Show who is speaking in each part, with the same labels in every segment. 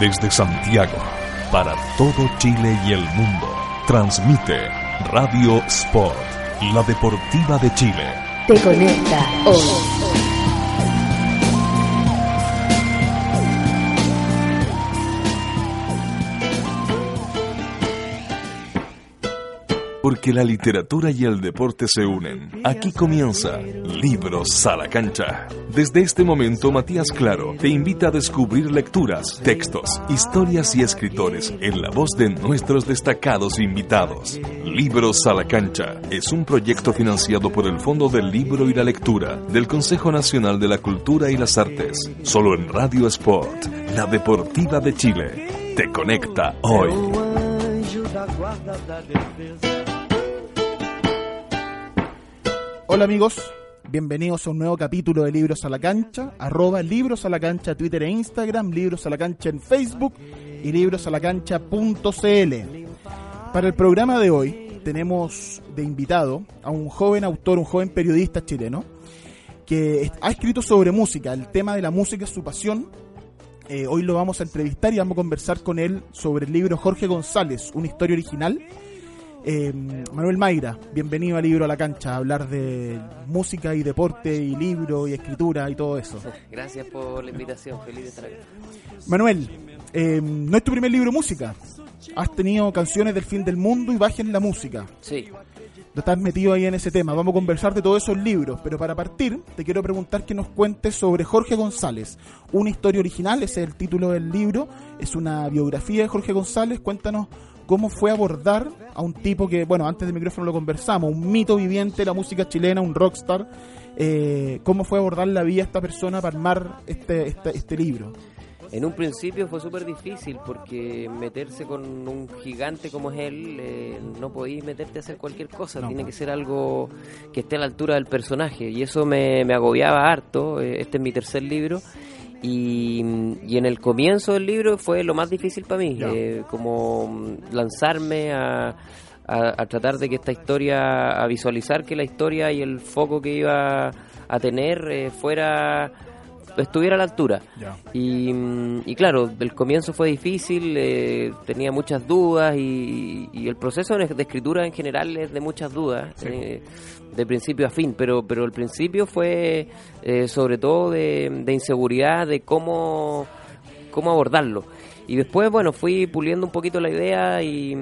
Speaker 1: Desde Santiago, para todo Chile y el mundo, transmite Radio Sport, la deportiva de Chile.
Speaker 2: Te conecta hoy.
Speaker 1: Porque la literatura y el deporte se unen. Aquí comienza Libros a la cancha. Desde este momento, Matías Claro te invita a descubrir lecturas, textos, historias y escritores en la voz de nuestros destacados invitados. Libros a la cancha es un proyecto financiado por el Fondo del Libro y la Lectura del Consejo Nacional de la Cultura y las Artes. Solo en Radio Sport, la deportiva de Chile. Te conecta hoy.
Speaker 3: Hola amigos, bienvenidos a un nuevo capítulo de Libros a la Cancha, arroba Libros a la Cancha Twitter e Instagram, Libros a la Cancha en Facebook y librosalacancha.cl. Para el programa de hoy tenemos de invitado a un joven autor, un joven periodista chileno, que ha escrito sobre música, el tema de la música es su pasión. Eh, hoy lo vamos a entrevistar y vamos a conversar con él sobre el libro Jorge González, una historia original eh, Manuel Mayra, bienvenido a Libro a la Cancha, a hablar de música y deporte y libro y escritura y todo eso.
Speaker 4: Gracias por la invitación, feliz de estar aquí.
Speaker 3: Manuel, eh, no es tu primer libro de música. Has tenido canciones del fin del mundo y bajen la música.
Speaker 4: Sí.
Speaker 3: No estás metido ahí en ese tema. Vamos a conversar de todos esos libros. Pero para partir, te quiero preguntar que nos cuentes sobre Jorge González. Una historia original, ese es el título del libro. Es una biografía de Jorge González. Cuéntanos cómo fue abordar a un tipo que, bueno, antes del micrófono lo conversamos, un mito viviente de la música chilena, un rockstar, eh, cómo fue abordar la vida de esta persona para armar este, este, este libro.
Speaker 4: En un principio fue súper difícil porque meterse con un gigante como es él, eh, no podéis meterte a hacer cualquier cosa, tiene que ser algo que esté a la altura del personaje y eso me, me agobiaba harto, eh, este es mi tercer libro y, en el comienzo del libro fue lo más difícil para mí, eh, como lanzarme a, a, tratar de que esta historia, a visualizar que la historia y el foco que iba a tener eh, fuera estuviera a la altura. Y, y, claro, el comienzo fue difícil, eh, tenía muchas dudas y, el proceso de escritura en general es de muchas dudas, eh, de principio a fin, pero, pero el principio fue eh, sobre todo de, inseguridad, de cómo, cómo abordarlo. Y después, bueno, fui puliendo un poquito la idea y,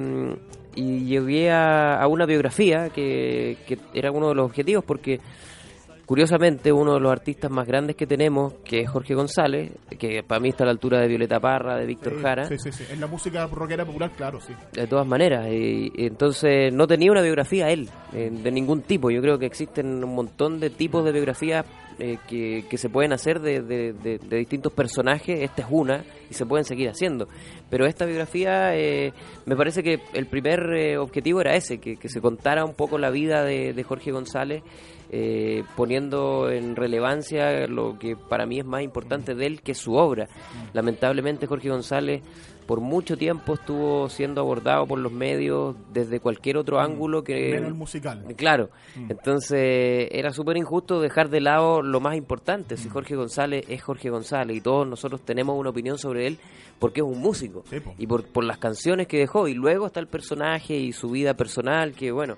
Speaker 4: llegué a, a, una biografía que, que era uno de los objetivos porque Curiosamente, uno de los artistas más grandes que tenemos, que es Jorge González, que para mí está a la altura de Violeta Parra, de Víctor Jara.
Speaker 3: Sí, sí, sí. En la música rockera popular, claro, sí.
Speaker 4: De todas maneras. Y, entonces, no tenía una biografía él, eh, de ningún tipo. Yo creo que existen un montón de tipos de biografías eh, que, se pueden hacer de, distintos personajes. Esta es una y se pueden seguir haciendo. Pero esta biografía, eh, me parece que el primer objetivo era ese, que, que, se contara un poco la vida de Jorge González eh, poniendo en relevancia lo que para mí es más importante de él que su obra. Lamentablemente Jorge González por mucho tiempo estuvo siendo abordado por los medios desde cualquier otro mm. ángulo que...
Speaker 3: el musical.
Speaker 4: Claro, mm. entonces era súper injusto dejar de lado lo más importante. Si mm. Jorge González es Jorge González y todos nosotros tenemos una opinión sobre él porque es un músico y por, por las canciones que dejó y luego está el personaje y su vida personal que bueno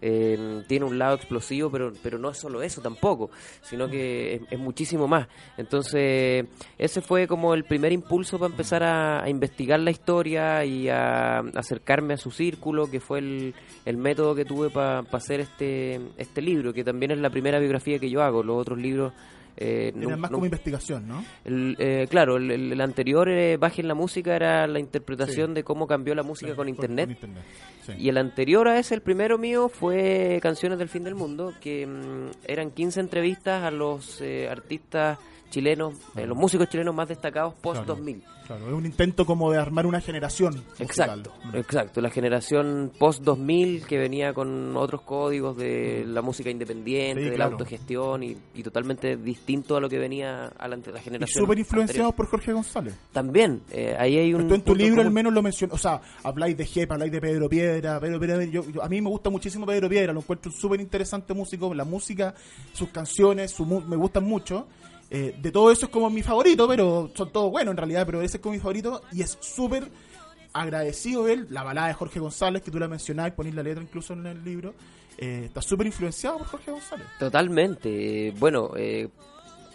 Speaker 4: tiene un lado explosivo, pero, pero no es solo eso tampoco, sino que es, muchísimo más. Entonces, ese fue como el primer impulso para empezar a, investigar la historia y a, acercarme a su círculo, que fue el, el método que tuve para hacer este, este libro, que también es la primera biografía que yo hago. Los otros libros
Speaker 3: eh, más como investigación, ¿no?
Speaker 4: Eh, claro, el, anterior, eh, Baje en la Música, era la interpretación de cómo cambió la música con Internet. Y el anterior a ese, el primero mío, fue Canciones del Fin del Mundo, que mm, eran 15 entrevistas a los eh, artistas chilenos, los músicos chilenos más destacados post-2000.
Speaker 3: Claro, es un intento como de armar una generación.
Speaker 4: Exacto, exacto. La generación post-2000 que venía con otros códigos de la música independiente, de la autogestión y, totalmente distinto a lo que venía a la, generación. Y
Speaker 3: súper influenciado por Jorge González.
Speaker 4: También, eh, ahí hay un.
Speaker 3: en tu libro al menos lo mencionas, o sea, habláis de Jepa, habláis de Pedro Piedra. Pedro Piedra yo, a mí me gusta muchísimo Pedro Piedra, lo encuentro súper interesante músico. La música, sus canciones, su, me gustan mucho Eh, de todo eso es como mi favorito, pero son todos buenos en realidad, pero ese es como mi favorito y es súper agradecido él. La balada de Jorge González, que tú la mencionabas, pones la letra incluso en el libro, eh, está súper influenciado por Jorge González.
Speaker 4: Totalmente. Eh, bueno, eh,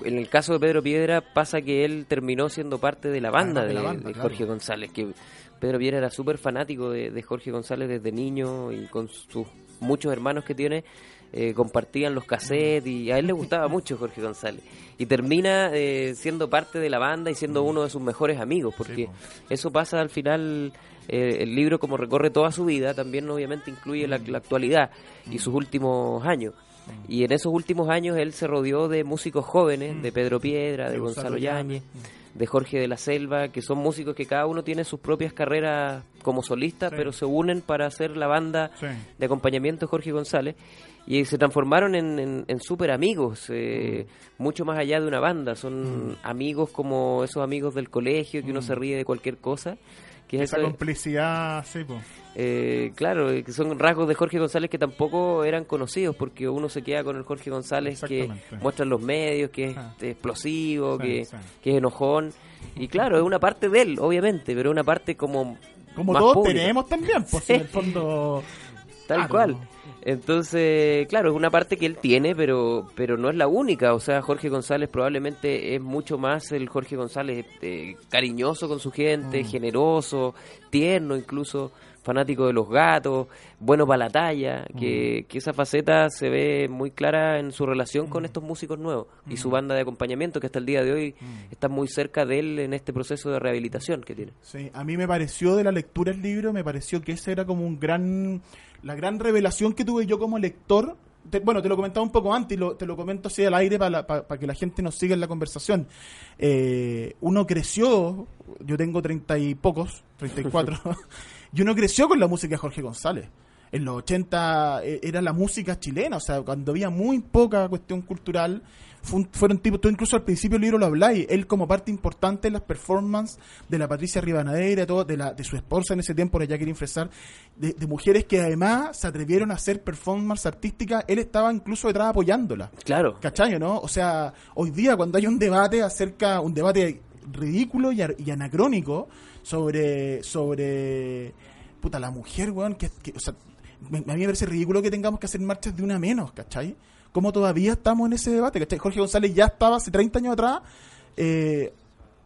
Speaker 4: en el caso de Pedro Piedra pasa que él terminó siendo parte de la banda
Speaker 3: de
Speaker 4: de,
Speaker 3: la banda,
Speaker 4: de
Speaker 3: claro.
Speaker 4: Jorge González, que Pedro Piedra era súper fanático de, de Jorge González desde niño y con sus muchos hermanos que tiene. Eh, compartían los cassettes y a él le gustaba mucho Jorge González y termina eh, siendo parte de la banda y siendo uno de sus mejores amigos porque
Speaker 3: Mm. po.
Speaker 4: eso pasa al final eh, el libro como recorre toda su vida también obviamente incluye la, la actualidad y sus últimos años y en esos últimos años él se rodeó de músicos jóvenes, de Pedro Piedra, de,
Speaker 3: De
Speaker 4: Gonzalo
Speaker 3: Gonzalo
Speaker 4: Yáñez, de Jorge de la Selva, que son músicos que cada uno tiene sus propias carreras como solista,
Speaker 3: Sí.
Speaker 4: pero se unen para hacer la banda
Speaker 3: Sí.
Speaker 4: de acompañamiento de Jorge González. Y se transformaron en, en, en súper amigos, eh, mucho más allá de una banda, son amigos como esos amigos del colegio que uno se ríe de cualquier cosa. Que es
Speaker 3: Esa
Speaker 4: eso-
Speaker 3: complicidad, sí, pues.
Speaker 4: eh, claro, eh, que son rasgos de Jorge González que tampoco eran conocidos, porque uno se queda con el Jorge González que
Speaker 3: Exactamente.
Speaker 4: muestra en los medios, que es
Speaker 3: Ah.
Speaker 4: este, explosivo,
Speaker 3: Sí,
Speaker 4: que,
Speaker 3: sí.
Speaker 4: que es enojón. Y claro, es una parte de él, obviamente, pero una parte como.
Speaker 3: Como
Speaker 4: más
Speaker 3: todos
Speaker 4: pública.
Speaker 3: tenemos también, pues
Speaker 4: Sí.
Speaker 3: en el fondo.
Speaker 4: Tal cual. Entonces, claro, es una parte que él tiene, pero pero no es la única. O sea, Jorge González probablemente es mucho más el Jorge González eh, cariñoso con su gente,
Speaker 3: Mm.
Speaker 4: generoso, tierno incluso, fanático de los gatos, bueno para la talla,
Speaker 3: Mm.
Speaker 4: que, esa faceta se ve muy clara en su relación con estos músicos nuevos y
Speaker 3: Mm.
Speaker 4: su banda de acompañamiento que hasta el día de hoy está muy cerca de él en este proceso de rehabilitación que tiene.
Speaker 3: Sí, a mí me pareció de la lectura del libro, me pareció que ese era como un gran, la gran revelación que tuve yo como lector. Te- bueno, te lo comentaba un poco antes y lo- te lo comento así al aire para que la gente nos siga en la conversación. Eh, uno creció, yo tengo treinta y pocos, treinta y cuatro, y uno creció con la música de Jorge González. En los 80 eh, era la música chilena, o sea, cuando había muy poca cuestión cultural, fue fueron tipos, tú incluso al principio del libro lo habláis, él como parte importante de las performances de la Patricia Rivadeneira, todo, de, la, de su esposa en ese tiempo, ya quería infresar, de, de mujeres que además se atrevieron a hacer performance artística, él estaba incluso detrás apoyándola.
Speaker 4: Claro,
Speaker 3: ¿Cachai, no? O sea, hoy día cuando hay un debate acerca, un debate ridículo y, anacrónico sobre, sobre, puta, la mujer, weón, que, o sea, a mí me parece ridículo que tengamos que hacer marchas de una menos, ¿cachai? ¿Cómo todavía estamos en ese debate, ¿cachai? Jorge González ya estaba hace 30 años atrás, eh,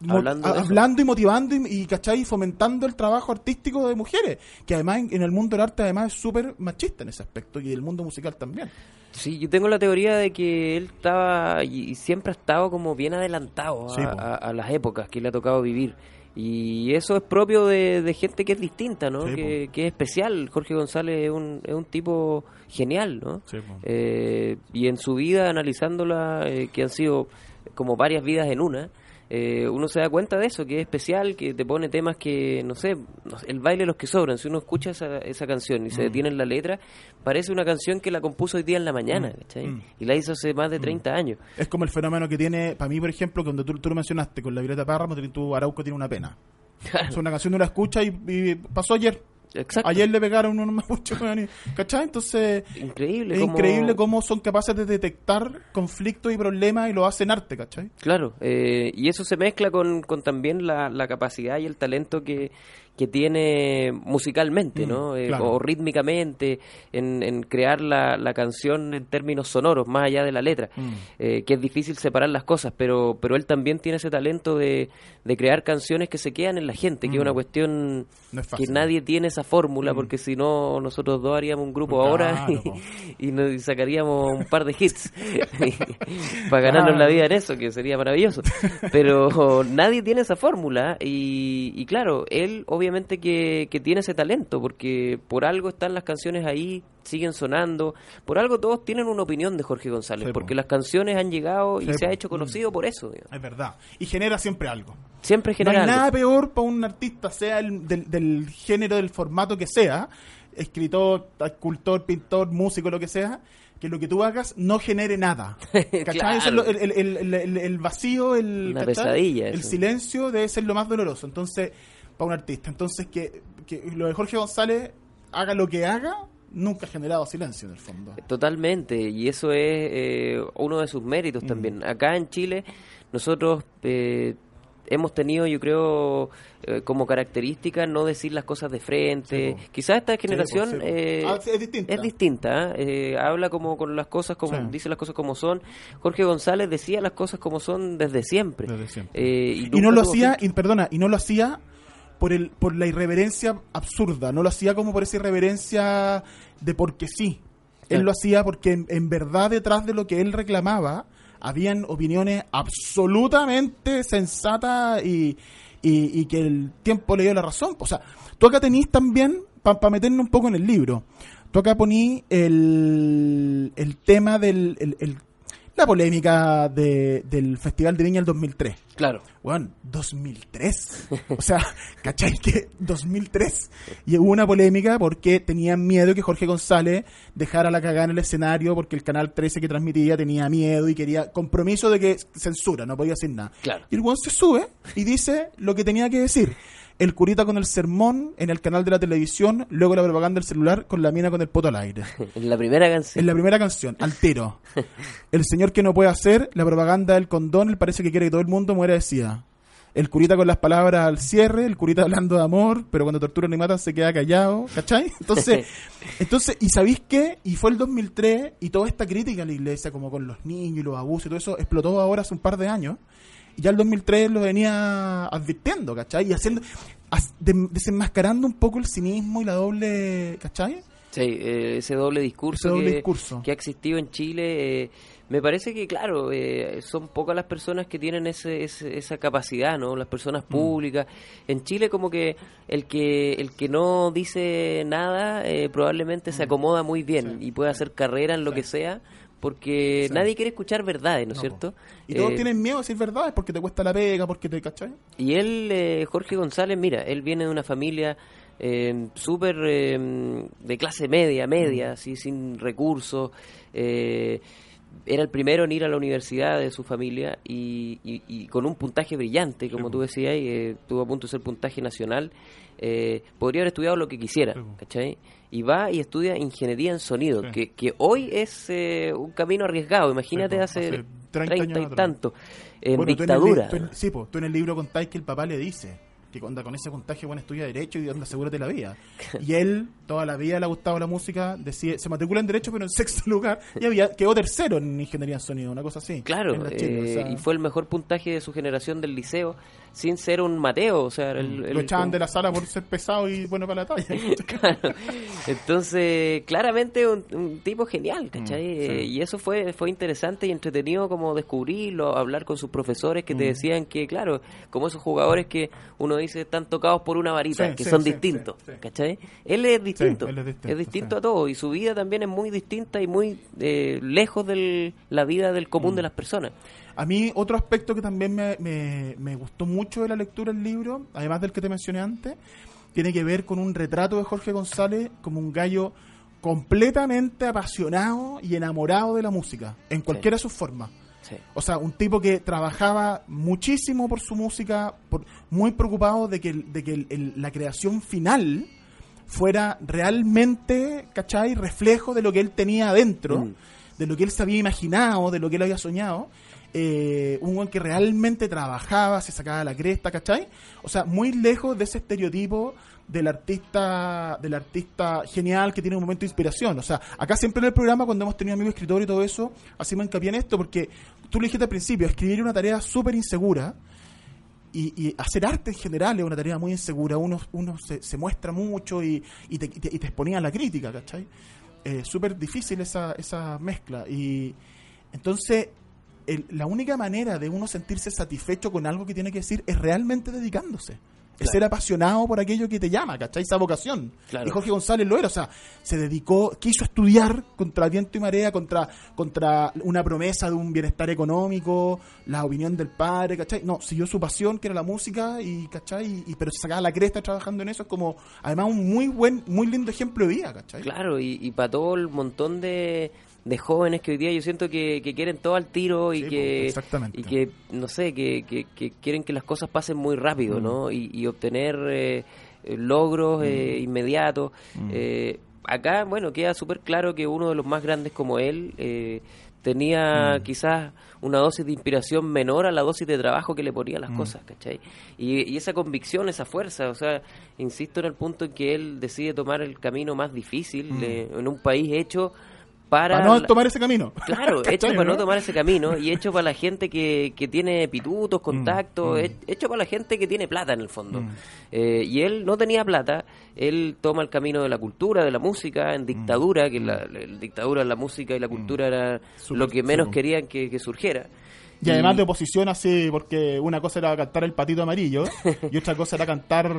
Speaker 4: Hablando de
Speaker 3: hablando y motivando y, y, ¿cachai? fomentando el trabajo artístico de mujeres, que además en, en el mundo del arte además es súper machista en ese aspecto y el mundo musical también.
Speaker 4: Sí, yo tengo la teoría de que él estaba y, siempre ha estado como bien adelantado a,
Speaker 3: Sí, po.
Speaker 4: a- a las épocas que le ha tocado vivir. Y eso es propio de, de gente que es distinta, ¿no?
Speaker 3: Sí,
Speaker 4: que, que es especial. Jorge González es un, es un tipo genial, ¿no?
Speaker 3: Sí.
Speaker 4: Eh, y en su vida, analizándola, eh, que han sido como varias vidas en una, eh, uno se da cuenta de eso, que es especial, que te pone temas que, no sé, el baile los que sobran. Si uno escucha esa, esa canción y se detiene en la letra, parece una canción que la compuso hoy día en la mañana, ¿cachai?
Speaker 3: Mm.
Speaker 4: Y la hizo hace más de 30 años.
Speaker 3: Es como el fenómeno que tiene, para mí, por ejemplo, cuando tú, tú lo mencionaste con la Violeta Párramo, tu Arauco tiene una pena. Es una canción, no la escucha y, y pasó ayer.
Speaker 4: Exacto.
Speaker 3: Ayer le pegaron mapuches, weón, y- ¿cachai? Entonces,
Speaker 4: Increíble.
Speaker 3: es
Speaker 4: cómo-
Speaker 3: increíble cómo son capaces de detectar conflictos y problemas y lo hacen arte, ¿cachai?
Speaker 4: Claro, eh, y eso se mezcla con, con también la, la capacidad y el talento que, que tiene musicalmente,
Speaker 3: Mm,
Speaker 4: ¿no? Eh,
Speaker 3: claro.
Speaker 4: O rítmicamente, en, en crear la, la canción en términos sonoros, más allá de la letra,
Speaker 3: Mm.
Speaker 4: eh, que es difícil separar las cosas, pero, pero él también tiene ese talento de, de crear canciones que se quedan en la gente, que es
Speaker 3: Mm.
Speaker 4: una cuestión
Speaker 3: No es
Speaker 4: que nadie tiene esa fórmula,
Speaker 3: Mm.
Speaker 4: porque si no, nosotros dos haríamos un grupo
Speaker 3: Claro,
Speaker 4: ahora y, y nos y sacaríamos un par de hits para ganarnos
Speaker 3: Claro.
Speaker 4: la vida en eso, que sería maravilloso. Pero nadie tiene esa fórmula y, y claro, él obviamente que, que tiene ese talento, porque por algo están las canciones ahí, siguen sonando, por algo todos tienen una opinión de Jorge González,
Speaker 3: Sí, po.
Speaker 4: porque las canciones han llegado y se ha hecho conocido por eso. digamos.
Speaker 3: Es verdad. Y genera siempre algo.
Speaker 4: Siempre
Speaker 3: No
Speaker 4: genera
Speaker 3: hay
Speaker 4: algo.
Speaker 3: nada peor para un artista, sea el, del, del género, del formato que sea, escritor, escultor, pintor, músico, lo que sea, que lo que tú hagas no genere nada. ¿Cachai?
Speaker 4: Claro.
Speaker 3: Eso es lo- el, el- el- el- el vacío, el,
Speaker 4: Una
Speaker 3: ¿cachai?
Speaker 4: pesadilla
Speaker 3: el silencio debe ser lo más doloroso. Entonces, para un artista. Entonces, que, que lo de Jorge González haga lo que haga, nunca ha generado silencio en el fondo.
Speaker 4: Totalmente, y eso es eh, uno de sus méritos
Speaker 3: Mm.
Speaker 4: también. Acá en Chile, nosotros eh, hemos tenido, yo creo, eh, como característica no decir las cosas de frente.
Speaker 3: Sí.
Speaker 4: Quizás esta generación
Speaker 3: sí,
Speaker 4: eh,
Speaker 3: Ah, es distinta.
Speaker 4: es distinta, ¿eh? Habla como con las cosas como dice las cosas como son. Jorge González decía las cosas como son desde siempre.
Speaker 3: Desde siempre. Y
Speaker 4: nunca
Speaker 3: no lo hacía, y, perdona, y no lo hacía por el por la irreverencia absurda, no lo hacía como por esa irreverencia de porque sí. Él lo hacía porque en, en verdad detrás de lo que él reclamaba habían opiniones absolutamente sensatas y, y, y que el tiempo le dio la razón. O sea, tú acá tenís también, para meternos un poco en el libro, tú acá poní el, el tema del... el- el- la polémica de- del Festival de Viña del 2003.
Speaker 4: Claro.
Speaker 3: Bueno, 2003. O sea, ¿cachai que 2003? Y hubo una polémica porque tenían miedo que Jorge González dejara la cagada en el escenario porque el canal 13 que transmitía tenía miedo y quería compromiso de que censura, no podía decir nada.
Speaker 4: Claro.
Speaker 3: Y el weón se sube y dice lo que tenía que decir. El curita con el sermón en el canal de la televisión, luego la propaganda del celular con la mina con el poto al aire.
Speaker 4: En la primera canción.
Speaker 3: En la primera canción, al tiro. El señor que no puede hacer la propaganda del condón, él parece que quiere que todo el mundo muera de sida. El curita con las palabras al cierre, el curita hablando de amor, pero cuando torturan y matan se queda callado, ¿cachai? Entonces, entonces ¿y sabéis qué? Y fue el 2003 y toda esta crítica a la iglesia, como con los niños y los abusos y todo eso, explotó ahora hace un par de años. Y ya el 2003 lo venía advirtiendo, ¿cachai? Y haciendo, as- de- desenmascarando un poco el cinismo y la doble, ¿cachai?
Speaker 4: Sí, eh, ese doble discurso,
Speaker 3: Ese doble
Speaker 4: que,
Speaker 3: discurso.
Speaker 4: que ha existido en Chile. eh, me parece que, claro, eh, son pocas las personas que tienen ese, ese- esa capacidad, ¿no? Las personas
Speaker 3: Mm.
Speaker 4: públicas. En Chile, como que el que el que no dice nada eh, probablemente se acomoda muy bien
Speaker 3: Mm. Sí.
Speaker 4: y puede hacer carrera en lo que sea, porque
Speaker 3: Sí.
Speaker 4: nadie quiere escuchar verdades, ¿no es
Speaker 3: No,
Speaker 4: cierto?
Speaker 3: Y todos
Speaker 4: Eh,
Speaker 3: tienen miedo a decir verdades porque te cuesta la pega, porque te, ¿cachai?
Speaker 4: y él, eh, Jorge González, mira, él viene de una familia eh, súper eh, de clase media, media, así, sin recursos. eh, era el primero en ir a la universidad de su familia y, y- y con un puntaje brillante, como tú decías, y, estuvo a punto de ser puntaje nacional. podría haber estudiado lo que quisiera,
Speaker 3: Sí.
Speaker 4: ¿cachai? Y va y estudia ingeniería en sonido,
Speaker 3: Sí.
Speaker 4: que, que hoy es eh, un camino arriesgado. Imagínate
Speaker 3: Sí, po,
Speaker 4: hace,
Speaker 3: hace 30
Speaker 4: 30,
Speaker 3: años
Speaker 4: y tanto, en
Speaker 3: Bueno, tú en el li-
Speaker 4: dictadura.
Speaker 3: tú en- sí, po, tú en el libro contáis que el papá le dice que onda con ese contagio, bueno, estudia Derecho y onda, asegúrate la vida. Y él, toda la vida le ha gustado la música, decide, se matricula en Derecho, pero en sexto lugar, y había, quedó tercero en Ingeniería en Sonido, una cosa así.
Speaker 4: Claro,
Speaker 3: o
Speaker 4: eh,
Speaker 3: sea,
Speaker 4: y fue el mejor puntaje de su generación del liceo, sin ser un Mateo, o sea, el, el-
Speaker 3: lo echaban de la sala por ser pesado y bueno para la talla.
Speaker 4: Claro. Entonces, claramente un, un tipo genial, ¿cachai?
Speaker 3: Mm, sí.
Speaker 4: Eh, y eso fue fue interesante y entretenido como descubrirlo, hablar con sus profesores que te
Speaker 3: Mm.
Speaker 4: decían que, claro, como esos jugadores que uno dice están tocados por una varita,
Speaker 3: Sí,
Speaker 4: que
Speaker 3: sí,
Speaker 4: son distintos. ¿cachai? Él es distinto,
Speaker 3: él es distinto, sí.
Speaker 4: a todo y su vida también es muy distinta y muy eh, lejos de la vida del común
Speaker 3: Mm.
Speaker 4: de las personas.
Speaker 3: A mí otro aspecto que también me, me- me gustó mucho de la lectura del libro, además del que te mencioné antes, tiene que ver con un retrato de Jorge González como un gallo completamente apasionado y enamorado de la música, en cualquiera de sus formas.
Speaker 4: Sí.
Speaker 3: O sea, un tipo que trabajaba muchísimo por su música, por, muy preocupado de que, de que el- el- la creación final fuera realmente, ¿cachai? Reflejo de lo que él tenía adentro,
Speaker 4: Mm.
Speaker 3: de lo que él se había imaginado, de lo que él había soñado. Eh, un que realmente trabajaba, se sacaba la cresta, ¿cachai? O sea, muy lejos de ese estereotipo del artista del artista genial que tiene un momento de inspiración. O sea, acá siempre en el programa, cuando hemos tenido amigos escritores y todo eso, hacemos hincapié en esto, porque tú lo dijiste al principio, escribir es una tarea súper insegura, y, hacer arte en general es una tarea muy insegura. Uno, uno se, muestra mucho y, y, te, exponía a la crítica, ¿cachai? Es súper difícil esa, esa mezcla. Y entonces, el- la única manera de uno sentirse satisfecho con algo que tiene que decir es realmente dedicándose. Es
Speaker 4: Claro.
Speaker 3: ser apasionado por aquello que te llama, ¿cachai? Esa vocación.
Speaker 4: Claro.
Speaker 3: Y Jorge González lo era, o sea, se dedicó, quiso estudiar contra viento y marea, contra, contra una promesa de un bienestar económico, la opinión del padre, ¿cachai? No, siguió su pasión, que era la música, y, ¿cachai? Y, pero se sacaba la cresta trabajando en eso, es como, además, un muy buen, muy lindo ejemplo de vida, ¿cachai?
Speaker 4: Claro, y, y para todo el montón de, de jóvenes que hoy día yo siento que, que quieren todo al tiro y
Speaker 3: Sí,
Speaker 4: que y que no sé que, que, que quieren que las cosas pasen muy rápido,
Speaker 3: Mm.
Speaker 4: ¿no? Y, y obtener eh, eh, logros eh, inmediatos.
Speaker 3: Mm.
Speaker 4: Eh, acá, bueno, queda súper claro que uno de los más grandes como él eh, tenía
Speaker 3: Mm.
Speaker 4: quizás una dosis de inspiración menor a la dosis de trabajo que le ponía a las
Speaker 3: Mm.
Speaker 4: cosas, ¿cachai? Y, y esa convicción, esa fuerza, o sea, insisto en el punto en que él decide tomar el camino más difícil en un país hecho para...
Speaker 3: Mm. Para no
Speaker 4: la-
Speaker 3: tomar ese camino.
Speaker 4: Claro,
Speaker 3: ¿Cachai,
Speaker 4: hecho para no
Speaker 3: no?
Speaker 4: tomar ese camino y hecho para la gente que, que tiene pitutos, contactos,
Speaker 3: mm.
Speaker 4: he- hecho para la gente que tiene plata en el fondo.
Speaker 3: Mm.
Speaker 4: Eh, y él no tenía plata, él toma el camino de la cultura, de la música,
Speaker 3: Mm.
Speaker 4: en dictadura, que la, dictadura, la música y la cultura era lo que menos querían que, que surgiera.
Speaker 3: Y además de oposición así, porque una cosa era cantar el patito amarillo y otra cosa era cantar,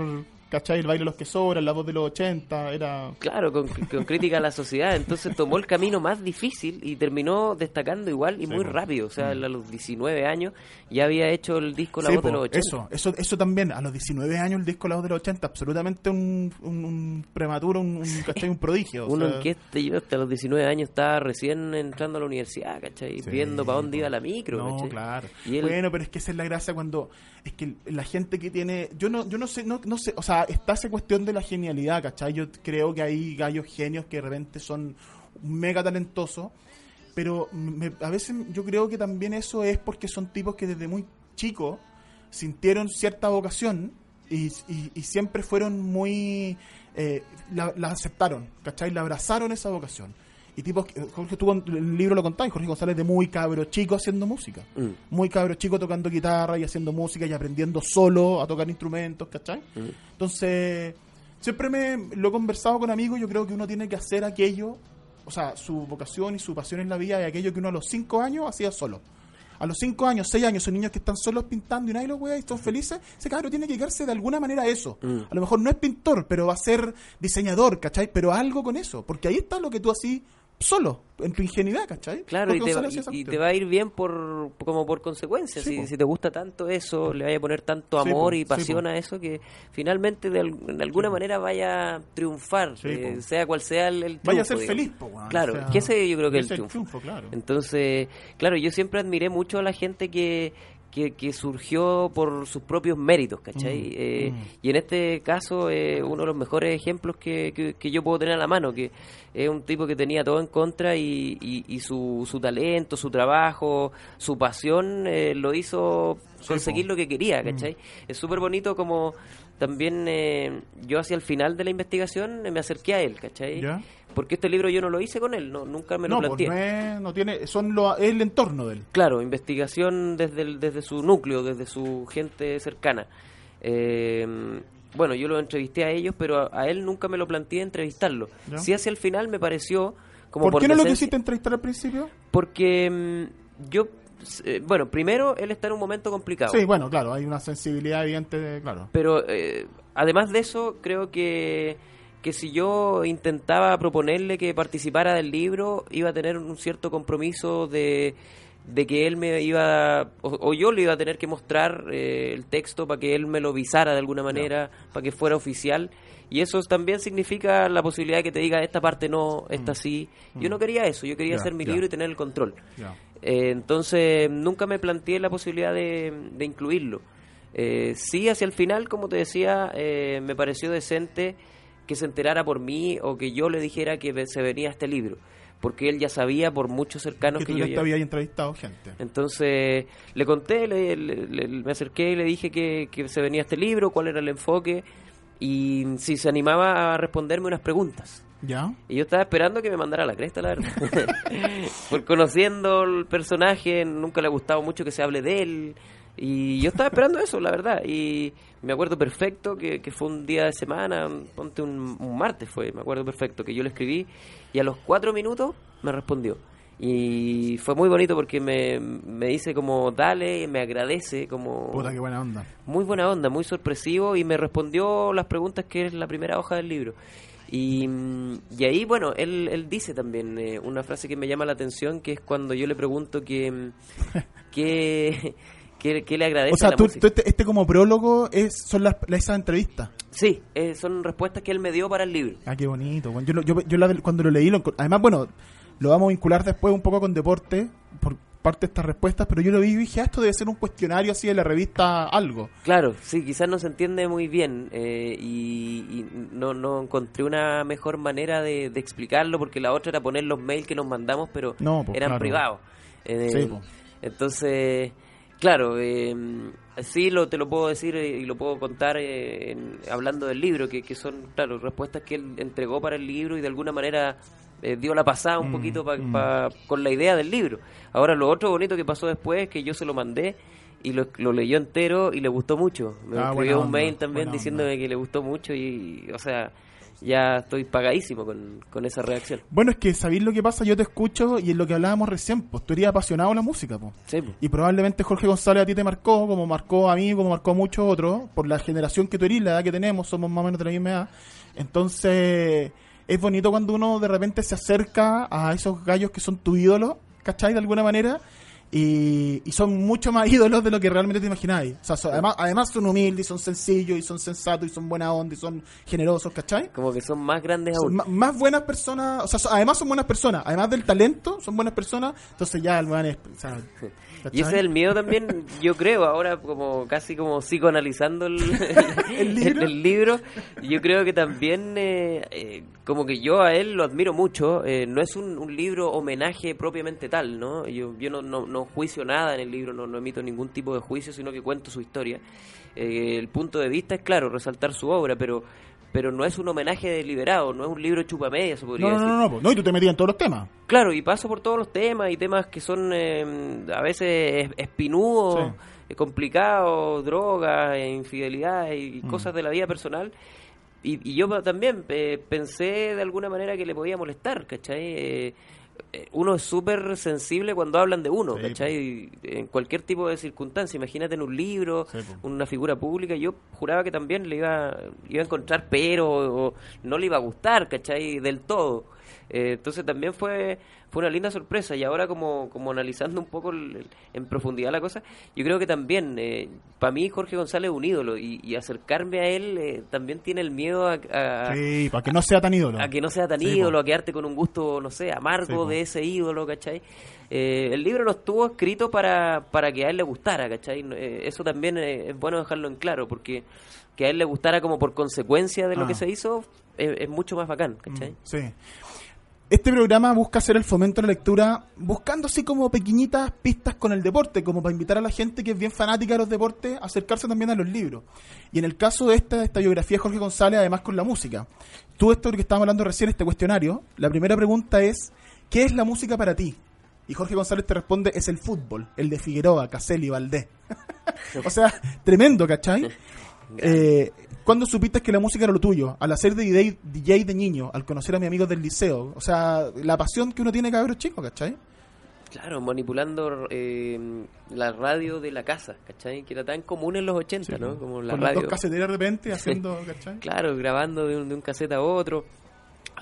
Speaker 3: ¿cachai? El baile de los que sobran, la voz de los 80, era...
Speaker 4: Claro, con, con crítica a la sociedad. Entonces tomó el camino más difícil y terminó destacando igual y muy
Speaker 3: po.
Speaker 4: rápido. O sea, a los 19 años ya había hecho el disco La
Speaker 3: Sí,
Speaker 4: Voz de los 80.
Speaker 3: eso, eso, eso también, a los 19 años el disco La Voz de los 80, absolutamente un, un, un prematuro, un, un, ¿cachai? un prodigio. o
Speaker 4: Uno
Speaker 3: sea,
Speaker 4: en que este, yo hasta los 19 años estaba recién entrando a la universidad, ¿cachai?
Speaker 3: Sí,
Speaker 4: Viendo para dónde iba la micro,
Speaker 3: No,
Speaker 4: ¿cachai?
Speaker 3: claro.
Speaker 4: Y él-
Speaker 3: Bueno, pero es que esa es la gracia cuando es que la gente que tiene, yo no, yo no sé, no, no sé, o sea, está esa cuestión de la genialidad, ¿cachai? Yo creo que hay gallos genios que de repente son mega talentosos, pero me- a veces yo creo que también eso es porque son tipos que desde muy chicos sintieron cierta vocación y, siempre fueron muy, eh, aceptaron, ¿cachai? La abrazaron esa vocación. Y tipos, Jorge, tú en el libro lo contáis, Jorge González de muy cabro chico haciendo música
Speaker 4: Mm,
Speaker 3: muy cabro chico tocando guitarra y haciendo música y aprendiendo solo a tocar instrumentos, ¿cachai?
Speaker 4: mm.
Speaker 3: Entonces, siempre me lo he conversado con amigos, yo creo que uno tiene que hacer aquello, o sea, su vocación y su pasión en la vida es aquello que uno a los cinco años hacía solo. A los cinco años, seis años, son niños que están solos pintando y nadie los wea y están felices. Ese cabro tiene que quedarse de alguna manera a eso.
Speaker 4: Mm.
Speaker 3: A lo mejor no es pintor, pero va a ser diseñador, ¿cachai? Pero algo con eso. Porque ahí está lo que tú así solo, en tu ingenuidad, ¿cachai?
Speaker 4: Claro, y te, va, y- y te va a ir bien por como por consecuencia.
Speaker 3: Sí,
Speaker 4: si,
Speaker 3: po.
Speaker 4: si te gusta tanto eso, le vaya a poner tanto
Speaker 3: Sí,
Speaker 4: amor
Speaker 3: po,
Speaker 4: y pasión a eso que finalmente de, al- de alguna manera vaya a triunfar, eh, sea cual sea el, el
Speaker 3: Vaya a
Speaker 4: triunfo,
Speaker 3: ser
Speaker 4: digamos.
Speaker 3: feliz, po.
Speaker 4: Claro,
Speaker 3: O sea,
Speaker 4: que ese yo creo que es el triunfo.
Speaker 3: claro.
Speaker 4: Entonces, claro, yo siempre admiré mucho a la gente que, que, que surgió por sus propios méritos, ¿cachai?
Speaker 3: Mm,
Speaker 4: Eh,
Speaker 3: mm.
Speaker 4: Y en este caso, eh, uno de los mejores ejemplos que, que, que yo puedo tener a la mano, que es un tipo que tenía todo en contra y, y, y su, su talento, su trabajo, su pasión eh, lo hizo conseguir lo que quería, ¿cachai? Es súper bonito como también eh, yo hacia el final de la investigación eh, me acerqué a él, ¿cachai?
Speaker 3: ¿Ya?
Speaker 4: Porque este libro yo no lo hice con él, no, nunca me lo
Speaker 3: no, pues
Speaker 4: planteé.
Speaker 3: no, es, no tiene, son lo, es el entorno de él.
Speaker 4: Claro, investigación desde, el- desde su núcleo, desde su gente cercana. Eh, bueno, yo lo entrevisté a ellos, pero a, a él nunca me lo planteé entrevistarlo.
Speaker 3: Ya.
Speaker 4: Sí hacia el final me pareció como
Speaker 3: ¿Por, qué no lo quisiste entrevistar al principio?
Speaker 4: Porque mm, yo, eh, bueno, primero él está en un momento complicado.
Speaker 3: Sí, bueno, claro, hay una sensibilidad evidente, de- claro.
Speaker 4: Pero eh, además de eso, creo que, que si yo intentaba proponerle que participara del libro, iba a tener un cierto compromiso de, de que él me iba, o, o yo le iba a tener que mostrar eh, el texto para que él me lo visara de alguna manera, para que fuera oficial. Y eso también significa la posibilidad de que te diga, esta parte no, esta sí. Yo no quería eso, yo quería hacer mi libro y tener el control.
Speaker 3: Ya.
Speaker 4: Eh, entonces nunca me planteé la posibilidad de, de incluirlo. Eh, sí, hacia el final, como te decía, eh, me pareció decente que se enterara por mí o que yo le dijera que se venía este libro, porque él ya sabía por muchos cercanos
Speaker 3: Que
Speaker 4: yo
Speaker 3: ya habías entrevistado gente.
Speaker 4: Entonces le conté, le- le- le- me acerqué y le dije que, que se venía este libro, cuál era el enfoque y si se animaba a responderme unas preguntas.
Speaker 3: ¿Ya?
Speaker 4: Y yo estaba esperando que me mandara la cresta, la verdad. Por conociendo el personaje, nunca le ha gustado mucho que se hable de él. Y yo estaba esperando eso, la verdad. Y me acuerdo perfecto que, que fue un día de semana, ponte un, un martes fue, me acuerdo perfecto, que yo le escribí y a los cuatro minutos me respondió. Y fue muy bonito porque me, me dice como, dale, me agradece, como...
Speaker 3: Puta, qué buena onda.
Speaker 4: Muy buena onda, muy sorpresivo y me respondió las preguntas que es la primera hoja del libro. Y, y ahí, bueno, él, él dice también eh, una frase que me llama la atención, que es cuando yo le pregunto que, que, que le agradece
Speaker 3: O sea,
Speaker 4: la
Speaker 3: tú,
Speaker 4: música.
Speaker 3: tú este, este como prólogo es, son las, esas entrevistas.
Speaker 4: Sí, eh, son respuestas que él me dio para el libro.
Speaker 3: Ah, qué bonito. Yo, yo, yo la- cuando lo leí, lo además, bueno, lo vamos a vincular después un poco con deporte, por, comparte estas respuestas, pero yo lo vi y dije, ah, esto debe ser un cuestionario así de la revista algo.
Speaker 4: Claro, sí, quizás no se entiende muy bien eh, y, y no, no encontré una mejor manera de, de explicarlo porque la otra era poner los mails que nos mandamos, pero
Speaker 3: No, pues,
Speaker 4: eran
Speaker 3: claro.
Speaker 4: privados. Eh,
Speaker 3: Sí, pues.
Speaker 4: Entonces, claro, eh, sí lo, te lo puedo decir eh, y lo puedo contar eh, en- hablando del libro, que, que son, claro, respuestas que él entregó para el libro y de alguna manera eh, dio la pasada un
Speaker 3: Mm,
Speaker 4: poquito pa-
Speaker 3: mm.
Speaker 4: pa- con la idea del libro. Ahora, lo otro bonito que pasó después es que yo se lo mandé y lo, lo leyó entero y le gustó mucho. Me
Speaker 3: Ah,
Speaker 4: escribió un
Speaker 3: onda,
Speaker 4: mail también diciéndome
Speaker 3: onda.
Speaker 4: que le gustó mucho y, o sea, ya estoy pagadísimo con, con esa reacción.
Speaker 3: Bueno, es que sabéis lo que pasa, yo te escucho y es lo que hablábamos recién, pues tú eres apasionado de la música, pues.
Speaker 4: Sí, po.
Speaker 3: Y probablemente Jorge González a ti te marcó, como marcó a mí, como marcó a muchos otros, por la generación que tú eres, la edad que tenemos, somos más o menos de la misma edad. Entonces, es bonito cuando uno de repente se acerca a esos gallos que son tu ídolo, ¿cachai? De alguna manera. Y, y son mucho más ídolos de lo que realmente te imagináis. O sea, son- además, además son humildes, y son sencillos, y son sensatos, y son buena onda, y son generosos, ¿cachai?
Speaker 4: Como que son más grandes
Speaker 3: Son
Speaker 4: aún.
Speaker 3: más buenas personas, o sea, son- además son buenas personas, además del talento, son buenas personas, entonces ya el weón es, o sea,
Speaker 4: Y ese es el miedo también, yo creo, ahora como casi como psicoanalizando el,
Speaker 3: ¿El libro?
Speaker 4: el libro, yo creo que también eh, eh, como que yo a él lo admiro mucho, eh, no es un, un libro homenaje propiamente tal, ¿no? Yo, yo no, no, no juicio nada en el libro, no, no emito ningún tipo de juicio, sino que cuento su historia. Eh, el punto de vista es claro, resaltar su obra, pero pero no es un homenaje deliberado, no es un libro chupamedia, se podría
Speaker 3: No, no,
Speaker 4: decir.
Speaker 3: no, no, no, no, y tú te metías en todos los temas.
Speaker 4: Claro, y paso por todos los temas y temas que son eh, a veces es- espinudos,
Speaker 3: Sí.
Speaker 4: eh, complicados, drogas, eh, infidelidad y
Speaker 3: Mm.
Speaker 4: cosas de la vida personal. Y, y yo también eh, pensé de alguna manera que le podía molestar, ¿cachai? Eh, uno es súper sensible cuando hablan de uno,
Speaker 3: Sí,
Speaker 4: ¿cachai? En cualquier tipo de circunstancia. Imagínate en un libro,
Speaker 3: Sí,
Speaker 4: una figura pública. Yo juraba que también le iba, iba a encontrar pero o no le iba a gustar, ¿cachai? Del todo. Eh, entonces también fue fue una linda sorpresa y ahora como, como analizando un poco el- el- en profundidad la cosa, yo creo que también, para mí Jorge González es un ídolo y, y acercarme a él eh, también tiene el miedo a, a-
Speaker 3: Sí, para que no sea tan ídolo.
Speaker 4: a que no sea tan
Speaker 3: Sí,
Speaker 4: ídolo,
Speaker 3: po.
Speaker 4: a quedarte con un gusto, no sé, amargo
Speaker 3: Sí,
Speaker 4: de ese ídolo, ¿cachai? Eh, el libro no estuvo escrito para, para que a él le gustara, ¿cachai? Eh, eso también eh, es bueno dejarlo en claro, porque que a él le gustara como por consecuencia de lo
Speaker 3: Ah.
Speaker 4: que se hizo es, es mucho más bacán, ¿cachai?
Speaker 3: Mm, Sí. Este programa busca hacer el fomento de la lectura buscando así como pequeñitas pistas con el deporte, como para invitar a la gente que es bien fanática de los deportes a acercarse también a los libros. Y en el caso de esta, esta biografía de Jorge González, además con la música. Tú, esto que estábamos hablando recién, este cuestionario, la primera pregunta es, ¿qué es la música para ti? Y Jorge González te responde, es el fútbol, el de Figueroa, Caselli, Valdés. o sea, tremendo, ¿cachai? Eh, ¿Cuándo supiste que la música era lo tuyo? Al hacer de DJ, DJ de niño, al conocer a mis amigos del liceo. O sea, la pasión que uno tiene cabros chicos, ¿cachai?
Speaker 4: Claro, manipulando eh, la radio de la casa, ¿cachai? Que era tan común en los 80, ¿no? Como la
Speaker 3: Con las
Speaker 4: radio.
Speaker 3: dos caseteras de repente haciendo, ¿cachai?
Speaker 4: Claro, grabando de un, de un cassette a otro.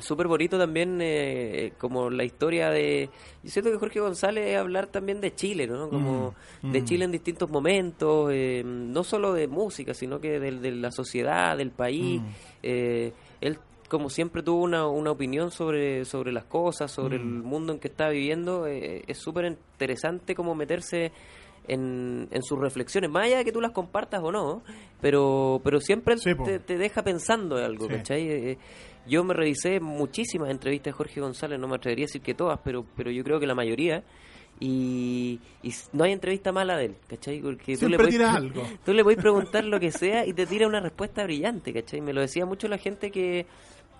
Speaker 4: Súper bonito también eh, como la historia de... Yo siento que Jorge González es hablar también de Chile, ¿no? Como
Speaker 3: Mm,
Speaker 4: de
Speaker 3: mm.
Speaker 4: Chile en distintos momentos, eh, no solo de música, sino que de, de la sociedad, del país.
Speaker 3: Mm.
Speaker 4: Eh, él, como siempre, tuvo una, una opinión sobre, sobre las cosas, sobre el mundo en que está viviendo. Eh, es súper interesante como meterse en, en sus reflexiones, más allá de que tú las compartas o no, pero, pero siempre
Speaker 3: Sí,
Speaker 4: te, te deja pensando en algo,
Speaker 3: Sí.
Speaker 4: ¿cachai? Yo me revisé muchísimas entrevistas de Jorge González, no me atrevería a decir que todas, pero, pero yo creo que la mayoría. Y, y no hay entrevista mala de él, ¿cachai? Porque tú le
Speaker 3: Siempre
Speaker 4: podés-
Speaker 3: tira algo.
Speaker 4: Tú le podés preguntar lo que sea y te tira una respuesta brillante, ¿cachai? Me lo decía mucho la gente que,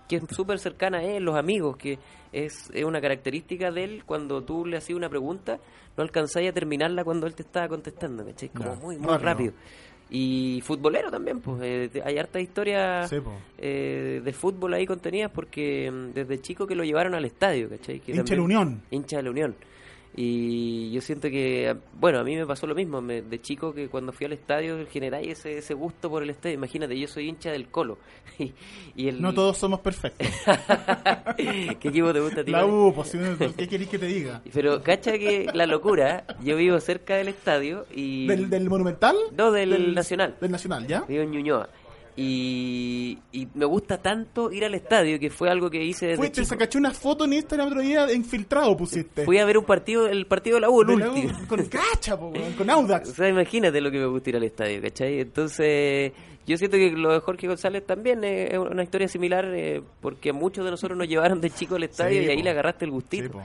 Speaker 4: que es súper cercana a él, los amigos, que es, es una característica de él cuando tú le hacías una pregunta, no alcanzáis a terminarla cuando él te estaba contestando, ¿cachai? Como muy, muy
Speaker 3: rápido.
Speaker 4: rápido. Y futbolero también, pues eh, hay harta historia
Speaker 3: Sí,
Speaker 4: eh, de fútbol ahí contenidas porque mm, desde chico que lo llevaron al estadio, ¿cachai? Que
Speaker 3: Hincha de la Unión.
Speaker 4: hincha de la Unión. Y yo siento que, bueno, a mí me pasó lo mismo. me- de chico, que cuando fui al estadio generáis ese, ese gusto por el estadio. Imagínate, yo soy hincha del Colo. y, y el,
Speaker 3: No todos somos perfectos.
Speaker 4: ¿Qué equipo te gusta a ti?
Speaker 3: La? U, pues, ¿qué querés que te diga?
Speaker 4: Pero, cacha que la locura, yo vivo cerca del estadio y...
Speaker 3: ¿Del, del Monumental?
Speaker 4: No, del Nacional.
Speaker 3: Del Nacional, ¿ya?
Speaker 4: Vivo en Ñuñoa. Y, y me gusta tanto ir al estadio, que fue algo que hice desde
Speaker 3: Fuiste, sacaste una foto en Instagram otro día infiltrado pusiste.
Speaker 4: Fui a ver un partido, el partido de la U, el último.
Speaker 3: Con cacha, po, con
Speaker 4: O
Speaker 3: Audax.
Speaker 4: sea, imagínate lo que me gusta ir al estadio, ¿cachai? Entonces, yo siento que lo de Jorge González también es una historia similar, eh, porque muchos de nosotros nos llevaron de chico al estadio
Speaker 3: Sí,
Speaker 4: y ahí
Speaker 3: po.
Speaker 4: le agarraste el gustito.
Speaker 3: Sí.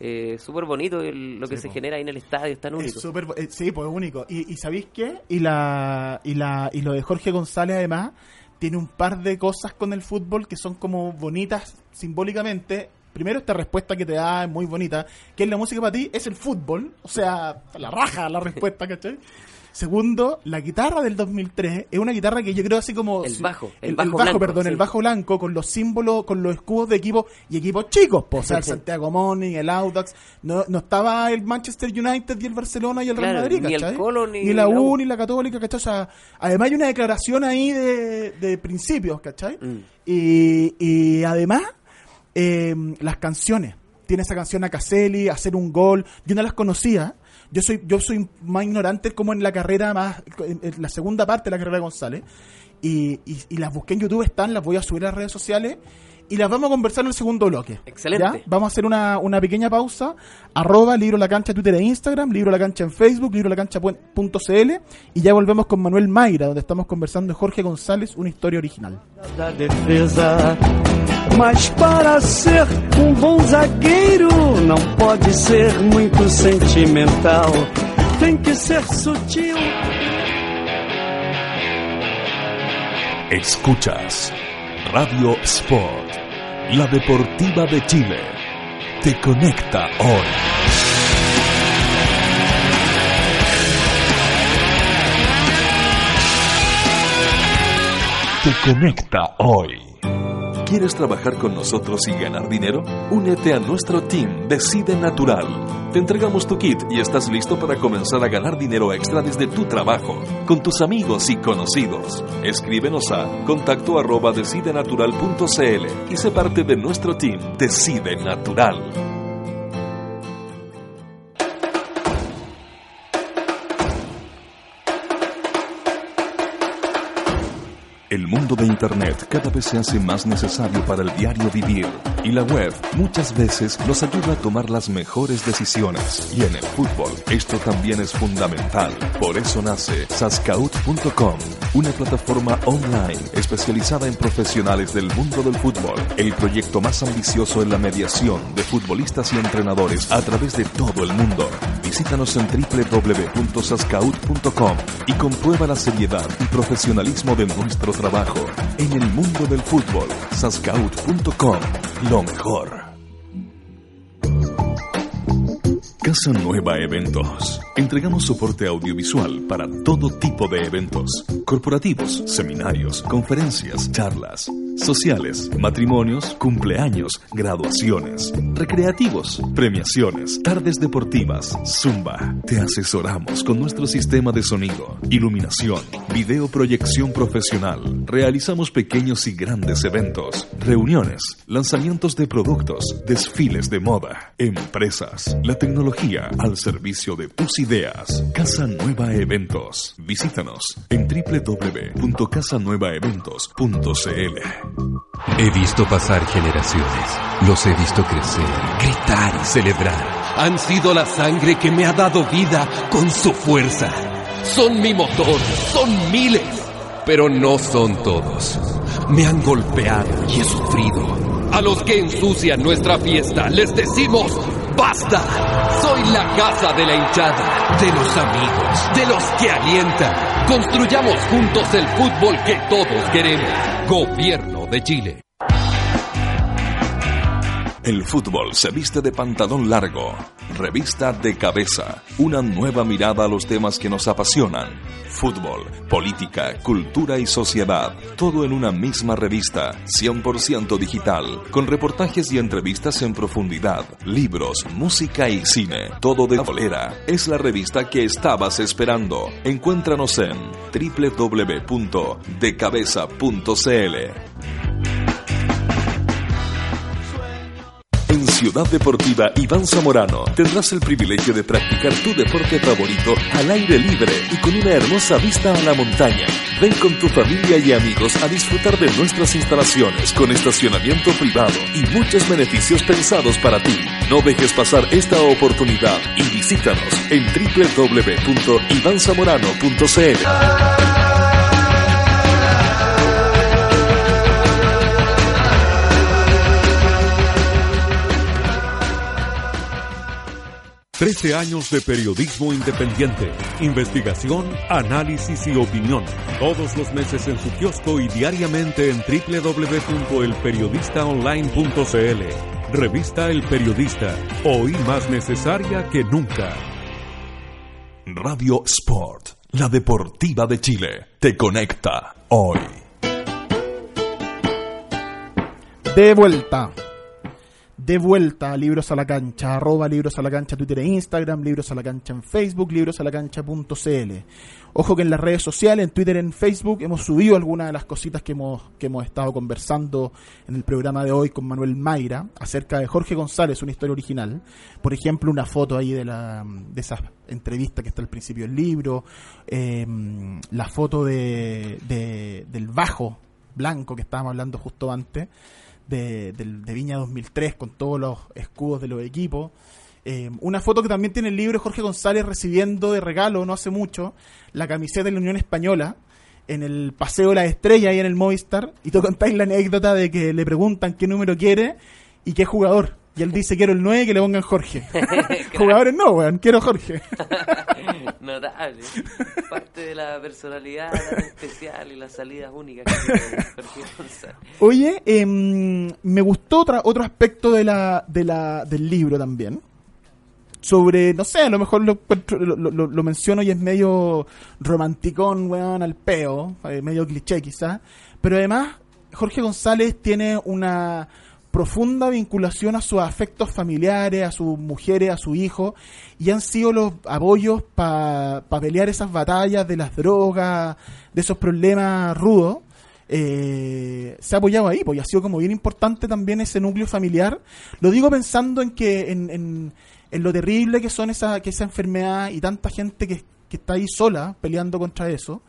Speaker 4: Eh, Súper bonito el- lo que se genera ahí en el estadio, es tan
Speaker 3: Es
Speaker 4: único.
Speaker 3: súper, eh, sí, pues es único. Y, y ¿sabéis qué? Y la, y la y lo de Jorge González además tiene un par de cosas con el fútbol que son como bonitas simbólicamente. Primero esta respuesta que te da es muy bonita, que es la música para ti, es el fútbol, o sea, la raja la respuesta, ¿cachai? Segundo, la guitarra del 2003 es una guitarra que yo creo así como...
Speaker 4: El bajo, el
Speaker 3: el,
Speaker 4: bajo
Speaker 3: el bajo,
Speaker 4: blanco,
Speaker 3: perdón,
Speaker 4: sí.
Speaker 3: el bajo blanco con los símbolos, con los escudos de equipos y equipos chicos, pues, o sea, el Santiago Morning, el Audax, no, no estaba el Manchester United y el Barcelona y el Real
Speaker 4: Claro,
Speaker 3: Madrid,
Speaker 4: ni el. Colo, ni
Speaker 3: la
Speaker 4: la
Speaker 3: U,
Speaker 4: U.
Speaker 3: ni la Católica, ¿cachai? O sea, además hay una declaración ahí de, de principios, ¿cachai?
Speaker 4: Mm.
Speaker 3: Y, y además, eh, las canciones. Tiene esa canción a Caselli, Hacer un gol. Yo no las conocía. Yo soy, yo soy más ignorante como en la carrera más, en, la segunda parte de la carrera de González. Y, y- y las busqué en YouTube, están, las voy a subir a las redes sociales. Y las vamos a conversar en el segundo bloque.
Speaker 4: Excelente.
Speaker 3: ¿Ya? Vamos a hacer una, una pequeña pausa. Arroba Libro La Cancha Twitter e Instagram, Libro La Cancha en Facebook, Libro La Cancha.cl y ya volvemos con Manuel Mayra, donde estamos conversando de Jorge González, una historia original.
Speaker 5: da defesa. Mas para ser um bom zagueiro, não pode ser muito sentimental. Tem que ser sutil.
Speaker 1: Escuchas Radio Sport, la deportiva de Chile. Te conecta hoy. Te conecta hoy. ¿Quieres trabajar con nosotros y ganar dinero? Únete a nuestro team Decide Natural. Te entregamos tu kit y estás listo para comenzar a ganar dinero extra desde tu trabajo, con tus amigos y conocidos. Escríbenos a contacto arroba decidenatural.cl y sé parte de nuestro team Decide Natural. El mundo de Internet cada vez se hace más necesario para el diario vivir y la web muchas veces nos ayuda a tomar las mejores decisiones. Y en el fútbol esto también es fundamental. Por eso nace Sascaut.com, una plataforma online especializada en profesionales del mundo del fútbol. El proyecto más ambicioso en la mediación de futbolistas y entrenadores a través de todo el mundo. Visítanos en www.sascaut.com y comprueba la seriedad y profesionalismo de nuestro trabajo. En el mundo del fútbol, sascaut.com, lo mejor. Casa Nueva Eventos. Entregamos soporte audiovisual para todo tipo de eventos, corporativos, seminarios, conferencias, charlas, sociales, matrimonios, cumpleaños, graduaciones, recreativos, premiaciones, tardes deportivas, zumba. Te asesoramos con nuestro sistema de sonido, iluminación, video proyección profesional. Realizamos pequeños y grandes eventos, reuniones, lanzamientos de productos, desfiles de moda, empresas, la tecnología al servicio de tus ideas. Casa Nueva Eventos. Visítanos en www.casanuevaeventos.cl.
Speaker 6: He visto pasar generaciones, los he visto crecer, gritar y celebrar. Han sido la sangre que me ha dado vida con su fuerza. Son mi motor, son miles, pero no son todos. Me han golpeado y he sufrido. A los que ensucian nuestra fiesta les decimos ¡Basta! Soy la casa de la hinchada, de los amigos, de los que alientan. Construyamos juntos el fútbol que todos queremos. Gobierno de Chile.
Speaker 1: El fútbol se viste de pantalón largo. Revista de cabeza. Una nueva mirada a los temas que nos apasionan. Fútbol, política, cultura y sociedad. Todo en una misma revista. 100% digital. Con reportajes y entrevistas en profundidad. Libros, música y cine. Todo de bolera. Es la revista que estabas esperando. Encuéntranos en www.decabeza.cl. En Ciudad Deportiva Iván Zamorano tendrás el privilegio de practicar tu deporte favorito al aire libre y con una hermosa vista a la montaña. Ven con tu familia y amigos a disfrutar de nuestras instalaciones con estacionamiento privado y muchos beneficios pensados para ti. No dejes pasar esta oportunidad y visítanos en www.ivanzamorano.cl.
Speaker 7: Trece años de periodismo independiente, investigación, análisis y opinión. Todos los meses en su kiosco y diariamente en www.elperiodistaonline.cl. Revista El Periodista, hoy más necesaria que nunca.
Speaker 1: Radio Sport, la deportiva de Chile, te conecta hoy.
Speaker 3: De vuelta. De vuelta a Libros a la Cancha, arroba Libros a la Cancha Twitter e Instagram, Libros a la Cancha en Facebook, librosalacancha.cl. Ojo que en las redes sociales, en Twitter, en Facebook, hemos subido algunas de las cositas que hemos, que hemos estado conversando en el programa de hoy con Manuel Mayra acerca de Jorge González, una historia original. Por ejemplo, una foto ahí de, la, de esa entrevista que está al principio del libro, em, la foto de, de, del bajo blanco que estábamos hablando justo antes de, del- de Viña 2003 con todos los escudos de los equipos. Eh, una foto que también tiene el libro Jorge González recibiendo de regalo no hace mucho la camiseta de la Unión Española en el Paseo de la Estrella ahí en el Movistar y tú contáis la anécdota de que le preguntan qué número quiere y qué jugador. Y él dice quiero el 9 que le pongan Jorge. Jugadores no, weón, quiero Jorge.
Speaker 4: Notable. Parte de la personalidad tan especial y las salidas únicas que tiene Jorge González.
Speaker 3: Oye, em, me gustó otra, otro aspecto de la, de la, del libro también. Sobre, no sé, a lo mejor lo, lo- lo menciono y es medio romanticón, weón, al peo, eh, medio cliché quizás. Pero además, Jorge González tiene una profunda vinculación a sus afectos familiares, a sus mujeres, a su hijo, y han sido los apoyos para pelear esas batallas de las drogas, de esos problemas rudos eh, se ha apoyado ahí, pues y ha sido como bien importante también ese núcleo familiar. Lo digo pensando en que en, en- en lo terrible que son esa, que esa enfermedad y tanta gente que, que está ahí sola peleando contra eso.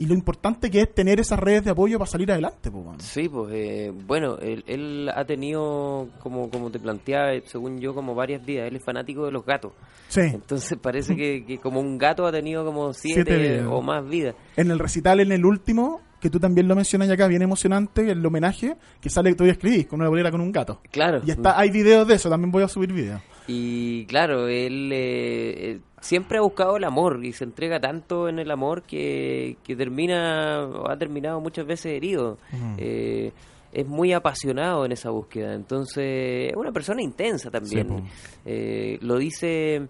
Speaker 3: Y lo importante que es tener esas redes de apoyo para salir adelante, weón.
Speaker 4: Sí, pues eh, bueno, él, él ha tenido, como, como te planteaba, eh, según yo, como varias vidas. Él es fanático de los gatos.
Speaker 3: Sí.
Speaker 4: Entonces parece que, que como un gato ha tenido como siete, o más vidas.
Speaker 3: En el recital, en el último, que tú también lo mencionas acá, bien emocionante, el homenaje, que sale que todavía escribís, con una bolera con un gato.
Speaker 4: Claro.
Speaker 3: Y está, hay videos de eso, también voy a subir videos.
Speaker 4: Y claro, él eh, eh, siempre ha buscado el amor y se entrega tanto en el amor que, que termina, o ha terminado muchas veces herido. Eh, es muy apasionado en esa búsqueda. Entonces, es una persona intensa también.
Speaker 3: Sí.
Speaker 4: Eh, lo dice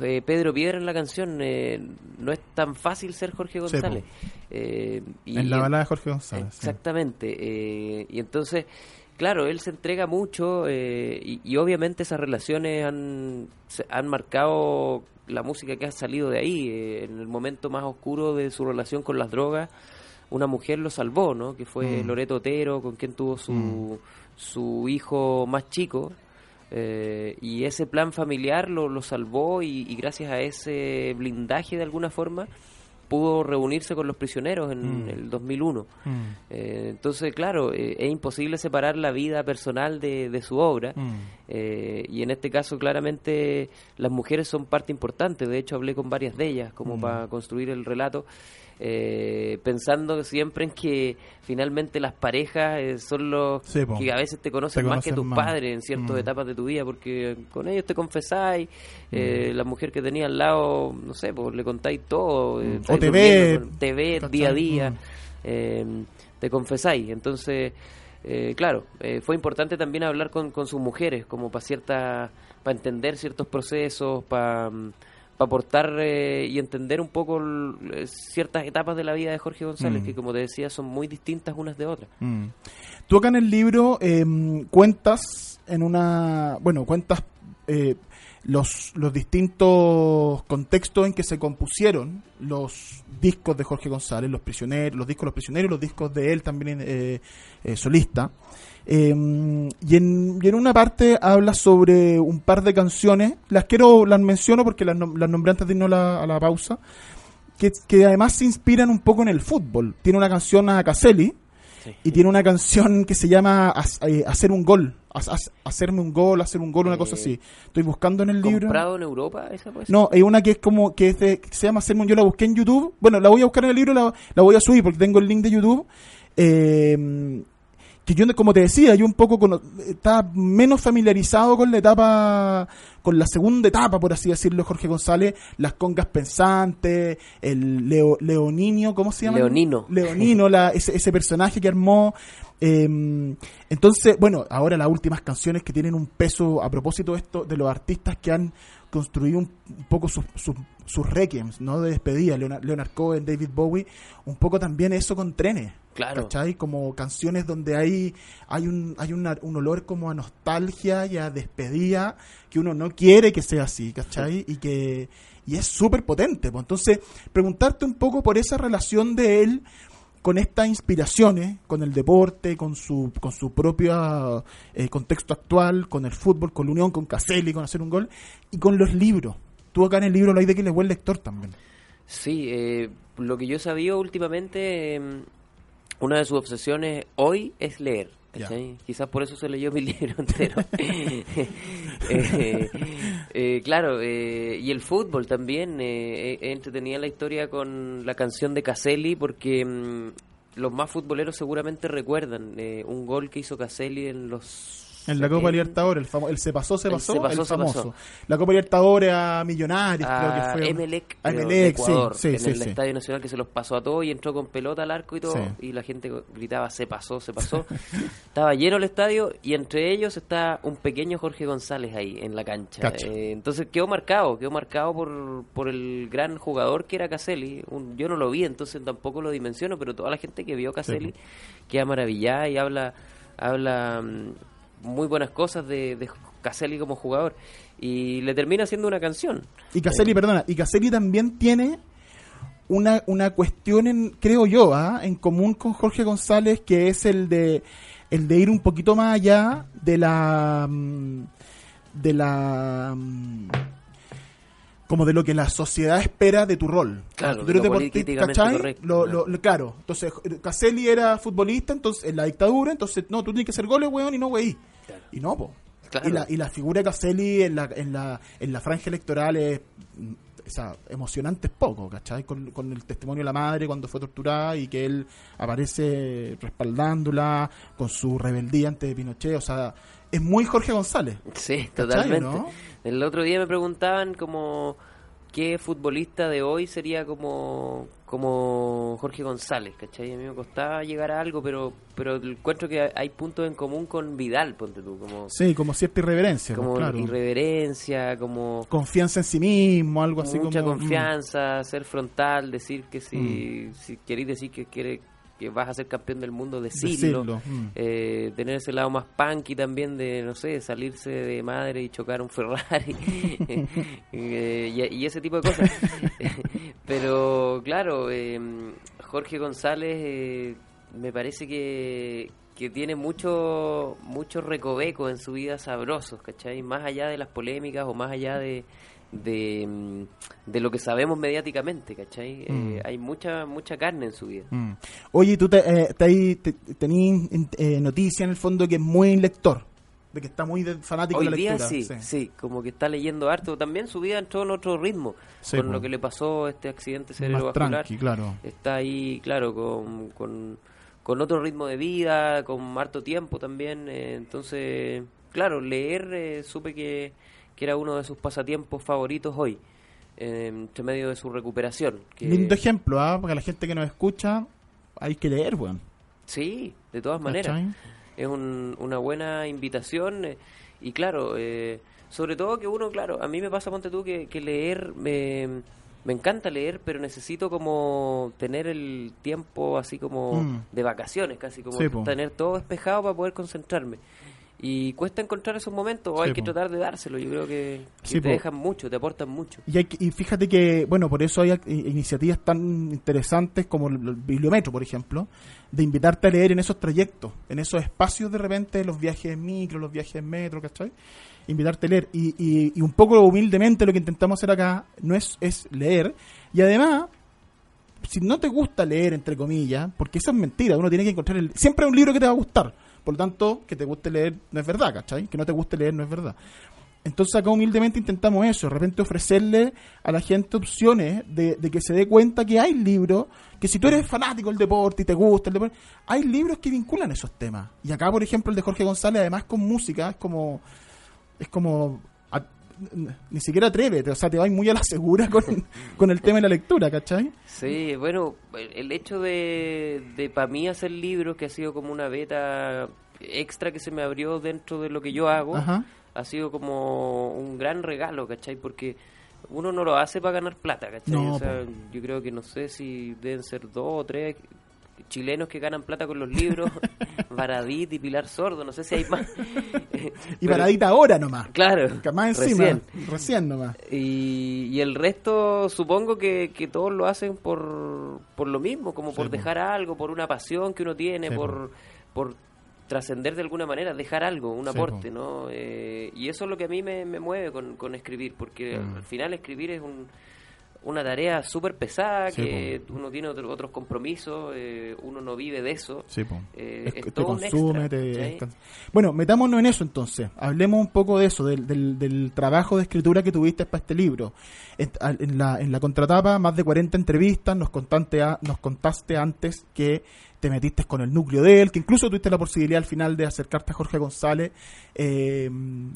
Speaker 4: eh, Pedro Piedra en la canción, eh, no es tan fácil ser Jorge. González. Eh, y-
Speaker 3: en la balada de Jorge González. sí.
Speaker 4: Exactamente. y entonces, claro, él se entrega mucho eh, y, y obviamente esas relaciones han, se- han marcado la música que ha salido de ahí. eh, en el momento más oscuro de su relación con las drogas, una mujer lo salvó, ¿no? Que fue
Speaker 3: Mm.
Speaker 4: Loreto Otero, con quien tuvo su, su hijo más chico. eh, y ese plan familiar lo, lo salvó y, y gracias a ese blindaje de alguna forma pudo reunirse con los prisioneros en
Speaker 3: Mm.
Speaker 4: el 2001.
Speaker 3: Mm.
Speaker 4: Eh, entonces, claro, eh, es imposible separar la vida personal de, de su obra.
Speaker 3: Mm.
Speaker 4: eh, y en este caso, claramente, las mujeres son parte importante. De hecho, hablé con varias de ellas como
Speaker 3: Mm.
Speaker 4: para construir el relato. eh, pensando siempre en que finalmente las parejas son los
Speaker 3: Sí, po.
Speaker 4: que a veces te conocen
Speaker 3: Te
Speaker 4: más que tus
Speaker 3: más.
Speaker 4: padres en ciertas etapas de tu vida porque con ellos te confesáis la mujer que tenía al lado no sé pues le contáis todo
Speaker 3: O te ve,
Speaker 4: día a día
Speaker 3: Mm.
Speaker 4: eh, te confesáis. Entonces, eh, claro, eh, fue importante también hablar con, con sus mujeres, como para cierta, para entender ciertos procesos, para aportar eh, y entender un poco l- ciertas etapas de la vida de Jorge González,
Speaker 3: Mm.
Speaker 4: que como te decía son muy distintas unas de otras.
Speaker 3: Mm. Tú acá en el libro em, cuentas en una, bueno, cuentas eh, los, los distintos contextos en que se compusieron los discos de Jorge González, los prisioneros, los discos de los prisioneros, y los discos de él también eh, eh, solista. Eh, y, en, y en una parte habla sobre un par de canciones, las quiero, las menciono porque las, las nombré antes de irnos a la, a la pausa, que, que además se inspiran un poco en el fútbol. Tiene una canción a Caselli, y tiene una canción que se llama eh, Hacer un gol. Hacerme un gol, hacer un gol, una
Speaker 4: Eh,
Speaker 3: cosa así. Estoy buscando en el libro.
Speaker 4: ¿Comprado en Europa esa pues?
Speaker 3: No, hay una que es como que, es de- que se llama Hacerme un yo la busqué en YouTube. Bueno, la voy a buscar en el libro, la, la voy a subir porque tengo el link de YouTube. Eh, que yo, como te decía, yo un poco cono- estaba menos familiarizado con la etapa, con la segunda etapa, por así decirlo, Jorge González, las congas pensantes, el Leo, Leoninio, ¿cómo se llama?
Speaker 4: Leonino.
Speaker 3: Leonino, la, ese, ese personaje que armó. eh, entonces, bueno, ahora las últimas canciones que tienen un peso a propósito de esto, de los artistas que han construido un, un poco sus, sus, sus requiems, ¿no? De despedida, Leonard, Leonard Cohen, David Bowie, un poco también eso con trenes.
Speaker 4: Claro.
Speaker 3: ¿Cachai? Como canciones donde hay, hay, un, hay una- un olor como a nostalgia y a despedida que uno no quiere que sea así, ¿cachai? Y que y es súper potente. pues. Entonces, preguntarte un poco por esa relación de él con estas inspiraciones, con el deporte, con su, con su propio eh, contexto actual, con el fútbol, con la unión, con Caselli, con hacer un gol, y con los libros. Tú acá en el libro lo hay de que le buen lector también.
Speaker 4: Sí, eh, lo que yo he sabido últimamente, eh, una de sus obsesiones hoy es leer. ¿cachai? Quizás por eso se leyó mi libro entero. Eh, eh, claro, y el fútbol también. Entretenía la historia con la canción de Caselli porque mm, los más futboleros seguramente recuerdan un gol que hizo Caselli en los...
Speaker 3: En la Copa
Speaker 4: 70.
Speaker 3: Libertadores, el, famo- el se pasó, se
Speaker 4: El
Speaker 3: pasó,
Speaker 4: se pasó,
Speaker 3: el famoso.
Speaker 4: pasó.
Speaker 3: La Copa Libertadores a Millonarios, creo que
Speaker 4: a
Speaker 3: fue.
Speaker 4: Emelec,
Speaker 3: A Emelec,
Speaker 4: de
Speaker 3: sí,
Speaker 4: Ecuador,
Speaker 3: sí,
Speaker 4: en
Speaker 3: sí,
Speaker 4: el. Estadio Nacional que se los pasó a todos y entró con pelota al arco y todo y la gente gritaba se pasó, se pasó. Estaba lleno el estadio y entre ellos está un pequeño Jorge González ahí en la cancha. Eh, entonces quedó marcado, quedó marcado por, por el gran jugador que era Caselli. Un- yo no lo vi, entonces tampoco lo dimensiono, pero toda la gente que vio a Caselli queda maravillada y habla habla mm, muy buenas cosas de, de Caselli como jugador y le termina haciendo una canción.
Speaker 3: Y Caselli, perdona, y Caselli también tiene una, una cuestión, en, creo yo, ¿ah? en común con Jorge González, que es el de el de ir un poquito más allá de la mm, de la mm, como de lo que la sociedad espera de tu rol.
Speaker 4: Claro, de lo
Speaker 3: deportista, ¿cachai? Lo-
Speaker 4: claro.
Speaker 3: lo- lo- claro, entonces Caselli era futbolista, entonces en la dictadura, entonces no, tú tienes que hacer goles, weón, y no, wey. Y no, po.
Speaker 4: Claro.
Speaker 3: Y, la, y la figura de Caselli en la, en la, en la franja electoral es o sea, emocionante es poco, ¿cachai? Con, con el testimonio de la madre cuando fue torturada y que él aparece respaldándola con su rebeldía ante Pinochet, o sea, es muy Jorge González.
Speaker 4: Sí,
Speaker 3: ¿Cachai,
Speaker 4: totalmente.
Speaker 3: no?
Speaker 4: El otro día me preguntaban como qué futbolista de hoy sería como como Jorge González, ¿cachai? A mí me costaba llegar a algo, pero pero encuentro que hay puntos en común con Vidal, ponte tú, como,
Speaker 3: Sí, como cierta irreverencia, pues,
Speaker 4: como
Speaker 3: claro.
Speaker 4: irreverencia, como
Speaker 3: Confianza en sí mismo, algo así
Speaker 4: mucha
Speaker 3: como... mm.
Speaker 4: confianza, ser frontal, decir que si, si queréis decir que quiere que vas a ser campeón del mundo, decirlo.
Speaker 3: Decirlo, mm.
Speaker 4: Eh, tener ese lado más punky también de, no sé, salirse de madre y chocar un Ferrari Eh, y, y ese tipo de cosas. Pero claro, eh, Jorge González eh, me parece que, que tiene mucho mucho recoveco en su vida sabrosos, ¿cachai? Más allá de las polémicas o más allá de, de, mm, de lo que sabemos mediáticamente, ¿cachai? Eh,
Speaker 3: Mm.
Speaker 4: hay mucha mucha carne en su vida.
Speaker 3: Mm. Oye, tú te, eh, te, te- tenís eh, noticia en el fondo que es muy lector, de que está muy de- fanático
Speaker 4: Hoy
Speaker 3: de la
Speaker 4: día
Speaker 3: lectura.
Speaker 4: sí, sí, como que está leyendo harto. También su vida entró en otro ritmo.
Speaker 3: Sí,
Speaker 4: con lo que le pasó este accidente cerebrovascular.
Speaker 3: tranqui, claro.
Speaker 4: Está ahí, claro, con, con, con otro ritmo de vida, con harto tiempo también. eh, entonces, claro, leer eh, supe que, que era uno de sus pasatiempos favoritos hoy, eh, entre medio de su recuperación. Que,
Speaker 3: Lindo ejemplo, ¿ah? Porque la gente que nos escucha hay que leer, weón.
Speaker 4: Sí, de todas maneras.
Speaker 3: ¿Cachai?
Speaker 4: es un- una buena invitación eh, y claro, eh, sobre todo que uno, claro, a mí me pasa, ponte tú, que, que leer, me, me encanta leer, pero necesito como tener el tiempo así como
Speaker 3: Mm.
Speaker 4: de vacaciones, casi como
Speaker 3: Sí,
Speaker 4: tener todo despejado para poder concentrarme. Y cuesta encontrar esos momentos, o hay
Speaker 3: Sí,
Speaker 4: que
Speaker 3: po.
Speaker 4: tratar de dárselo. Yo creo que, que
Speaker 3: Sí,
Speaker 4: te
Speaker 3: po.
Speaker 4: dejan mucho, te aportan mucho.
Speaker 3: Y, hay que- y fíjate que, bueno, por eso hay iniciativas tan interesantes como el, el Bibliometro, por ejemplo, de invitarte a leer en esos trayectos, en esos espacios de repente, los viajes en micro, los viajes en metro, ¿cachai? Invitarte a leer. Y, y, y un poco humildemente lo que intentamos hacer acá no es, es leer. Y además, si no te gusta leer, entre comillas, porque eso es mentira, uno tiene que encontrar el... Siempre hay un libro que te va a gustar. Por lo tanto, que te guste leer no es verdad, ¿cachai? Que no te guste leer no es verdad. Entonces acá humildemente intentamos eso, de repente ofrecerle a la gente opciones de, de que se dé cuenta que hay libros, que si tú eres fanático del deporte y te gusta el deporte, hay libros que vinculan esos temas. Y acá, por ejemplo, el de Jorge González, además con música, es como... Es como... ni siquiera atrévete, o sea, te vas muy a la segura con, con el tema de la lectura, ¿cachai?
Speaker 4: Sí, bueno, el, el hecho de, de para mí hacer libros, que ha sido como una beta extra que se me abrió dentro de lo que yo hago,
Speaker 3: Ajá.
Speaker 4: ha sido como un gran regalo, ¿cachai? Porque uno no lo hace para ganar plata, ¿cachai?
Speaker 3: No,
Speaker 4: o sea, yo creo que no sé si deben ser dos o tres chilenos que ganan plata con los libros, Baradit y Pilar Sordo, no sé si hay más.
Speaker 3: Y paradita ahora nomás.
Speaker 4: Claro,
Speaker 3: más encima,
Speaker 4: recién.
Speaker 3: recién, nomás.
Speaker 4: Y, y el resto supongo que, que todos lo hacen por, por lo mismo, como por
Speaker 3: Sí,
Speaker 4: dejar algo, por una pasión que uno tiene,
Speaker 3: Sí,
Speaker 4: por, por trascender de alguna manera, dejar algo, un
Speaker 3: Sí,
Speaker 4: aporte, ¿no? Eh, y eso es lo que a mí me, me mueve con, con escribir, porque
Speaker 3: Mm.
Speaker 4: al final escribir es un, una tarea súper pesada,
Speaker 3: Sí,
Speaker 4: que uno tiene otro- otros compromisos, eh, uno no vive de eso.
Speaker 3: Sí.
Speaker 4: Eh,
Speaker 3: Es-
Speaker 4: es
Speaker 3: te
Speaker 4: todo
Speaker 3: consume,
Speaker 4: extra,
Speaker 3: te. Bueno, metámonos en eso entonces. Hablemos un poco de eso, del, del, del trabajo de escritura que tuviste para este libro. En la, en la contratapa, más de 40 entrevistas, nos contaste, a- nos contaste antes que te metiste con el núcleo de él, que incluso tuviste la posibilidad al final de acercarte a Jorge González. Eh,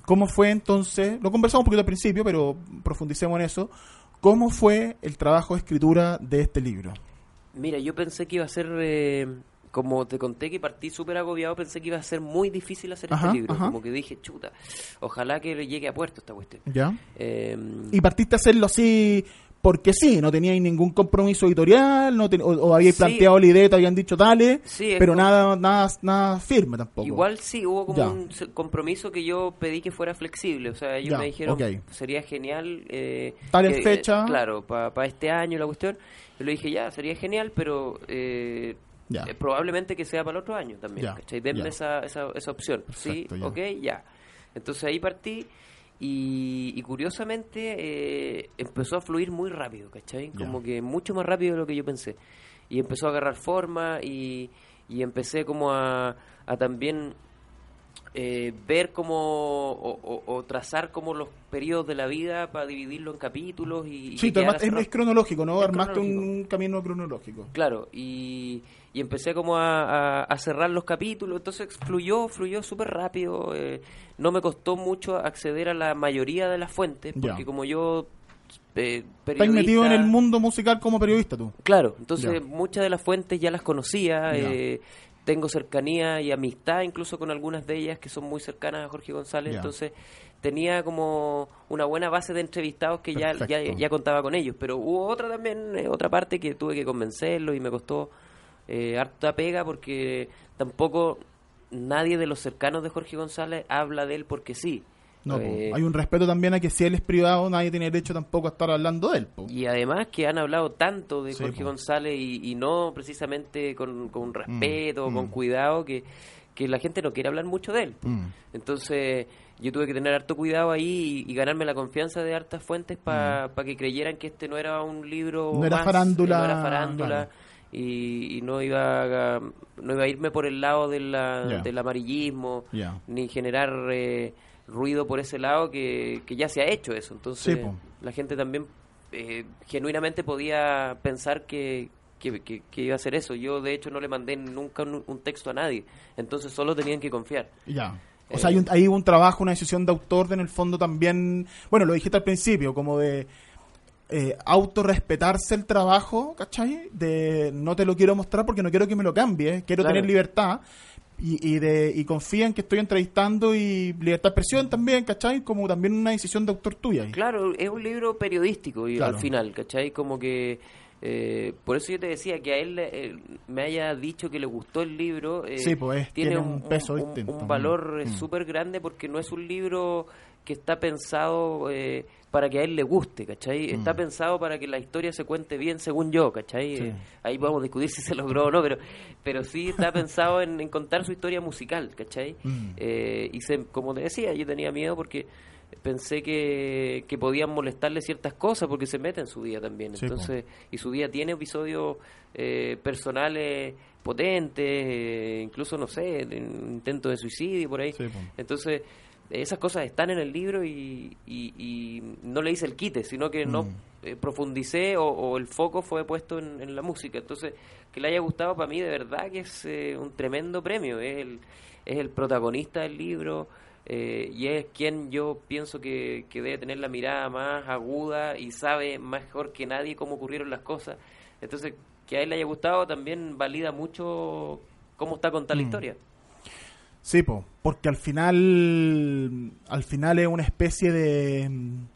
Speaker 3: ¿Cómo fue entonces? Lo conversamos un poquito al principio, pero profundicemos en eso. ¿Cómo fue el trabajo de escritura de este libro?
Speaker 4: Mira, yo pensé que iba a ser, eh, como te conté que partí súper agobiado, pensé que iba a ser muy difícil hacer
Speaker 3: Ajá,
Speaker 4: este libro.
Speaker 3: ajá.
Speaker 4: Como que dije, chuta, ojalá que le llegue a puerto esta cuestión.
Speaker 3: ¿Ya?
Speaker 4: Eh,
Speaker 3: y partiste a hacerlo así porque sí, no teníais ningún compromiso editorial, no ten- o, o habíais
Speaker 4: Sí.
Speaker 3: planteado la idea, te habían dicho dale,
Speaker 4: Sí,
Speaker 3: pero
Speaker 4: como-
Speaker 3: nada, nada, nada firme tampoco.
Speaker 4: Igual sí, hubo como
Speaker 3: Ya.
Speaker 4: un compromiso que yo pedí que fuera flexible. O sea, ellos
Speaker 3: Ya,
Speaker 4: me dijeron, sería genial. Eh,
Speaker 3: Tal
Speaker 4: que-
Speaker 3: fecha.
Speaker 4: Claro, para este año la cuestión. Yo le dije, ya, sería genial, pero eh,
Speaker 3: Ya.
Speaker 4: eh, probablemente que sea para el otro año también. ¿cachai? Denme esa, esa, esa opción. Sí, ok, ya. Entonces ahí partí. Y, y curiosamente eh, empezó a fluir muy rápido, ¿cachai? Como que mucho más rápido de lo que yo pensé. Y empezó a agarrar forma y, y empecé como a, a también eh, ver cómo o, o- o trazar como los periodos de la vida para dividirlo en capítulos y, y
Speaker 3: Sí, armaste- es, cronológico, ¿no?
Speaker 4: Es
Speaker 3: Armaste un camino cronológico.
Speaker 4: Claro, y, y empecé como a, a- a cerrar los capítulos, entonces fluyó, fluyó súper rápido, eh, no me costó mucho acceder a la mayoría de las fuentes, porque como yo... Eh,
Speaker 3: Estás metido en el mundo musical como periodista tú.
Speaker 4: Claro, entonces muchas de las fuentes ya las conocía, eh, tengo cercanía y amistad incluso con algunas de ellas que son muy cercanas a Jorge González, entonces tenía como una buena base de entrevistados que ya, ya, ya contaba con ellos, pero hubo otra también, eh, otra parte que tuve que convencerlo y me costó eh, harta pega porque tampoco nadie de los cercanos de Jorge González habla de él porque sí.
Speaker 3: No.
Speaker 4: Eh,
Speaker 3: hay un respeto también a que si él es privado, nadie tiene derecho tampoco a estar hablando de él. po.
Speaker 4: Y además que han hablado tanto de
Speaker 3: Sí,
Speaker 4: Jorge
Speaker 3: po.
Speaker 4: González y, y no precisamente con, con respeto,
Speaker 3: mm.
Speaker 4: con cuidado, que, que la gente no quiere hablar mucho de él.
Speaker 3: Mm.
Speaker 4: Entonces yo tuve que tener harto cuidado ahí y, y ganarme la confianza de hartas fuentes para que creyeran que este no era un libro
Speaker 3: Mm. No era farándula,
Speaker 4: eh, no era farándula
Speaker 3: claro.
Speaker 4: Y, y no iba a, no iba a irme por el lado de la- del amarillismo ni generar eh, ruido por ese lado que, que ya se ha hecho eso. Entonces
Speaker 3: Sí,
Speaker 4: la gente también eh, genuinamente podía pensar que, que, que- que iba a hacer eso. Yo de hecho no le mandé nunca un, un texto a nadie. Entonces solo tenían que confiar.
Speaker 3: Ya. O
Speaker 4: Eh,
Speaker 3: sea, hay un, hay un trabajo, una decisión de autor de en el fondo también, bueno, lo dijiste al principio, como de eh, autorrespetarse el trabajo, ¿cachai? De no te lo quiero mostrar porque no quiero que me lo cambie, quiero
Speaker 4: Claro.
Speaker 3: tener libertad y, y, de, y confía en que estoy entrevistando y libertad de expresión también, ¿cachai? Como también una decisión de autor tuya. ahí.
Speaker 4: Claro, es un libro periodístico y
Speaker 3: Claro.
Speaker 4: al final, ¿cachai? Como que Eh, por eso yo te decía que a él eh, me haya dicho que le gustó el libro. eh,
Speaker 3: Sí, pues, tiene un peso distinto.
Speaker 4: un valor eh,
Speaker 3: Mm.
Speaker 4: súper grande porque no es un libro que está pensado eh, para que a él le guste, ¿cachai? Está
Speaker 3: Mm.
Speaker 4: pensado para que la historia se cuente bien según yo, ¿cachai?
Speaker 3: Sí.
Speaker 4: Eh, ahí podemos discutir si se logró o no, pero, pero sí está pensado en, en contar su historia musical, ¿cachai?
Speaker 3: Mm.
Speaker 4: Eh, y se- como te decía, yo tenía miedo porque pensé que, que podían molestarle ciertas cosas porque se mete en su vida también.
Speaker 3: Sí, po.
Speaker 4: Entonces, y su vida tiene episodios eh, personales potentes, eh, incluso, no sé, de un intento de suicidio por ahí.
Speaker 3: Sí.
Speaker 4: Entonces, esas cosas están en el libro y, y- y no le hice el quite, sino que no
Speaker 3: Mm.
Speaker 4: eh, profundicé o, o el foco fue puesto en, en la música. Entonces, que le haya gustado para mí de verdad que es eh, un tremendo premio. Es el, es el protagonista del libro eh, y es quien yo pienso que, que debe tener la mirada más aguda y sabe mejor que nadie cómo ocurrieron las cosas. Entonces, que a él le haya gustado también valida mucho cómo está contada la
Speaker 3: Mm.
Speaker 4: historia.
Speaker 3: Sí, po, porque al final al final es una especie de mm,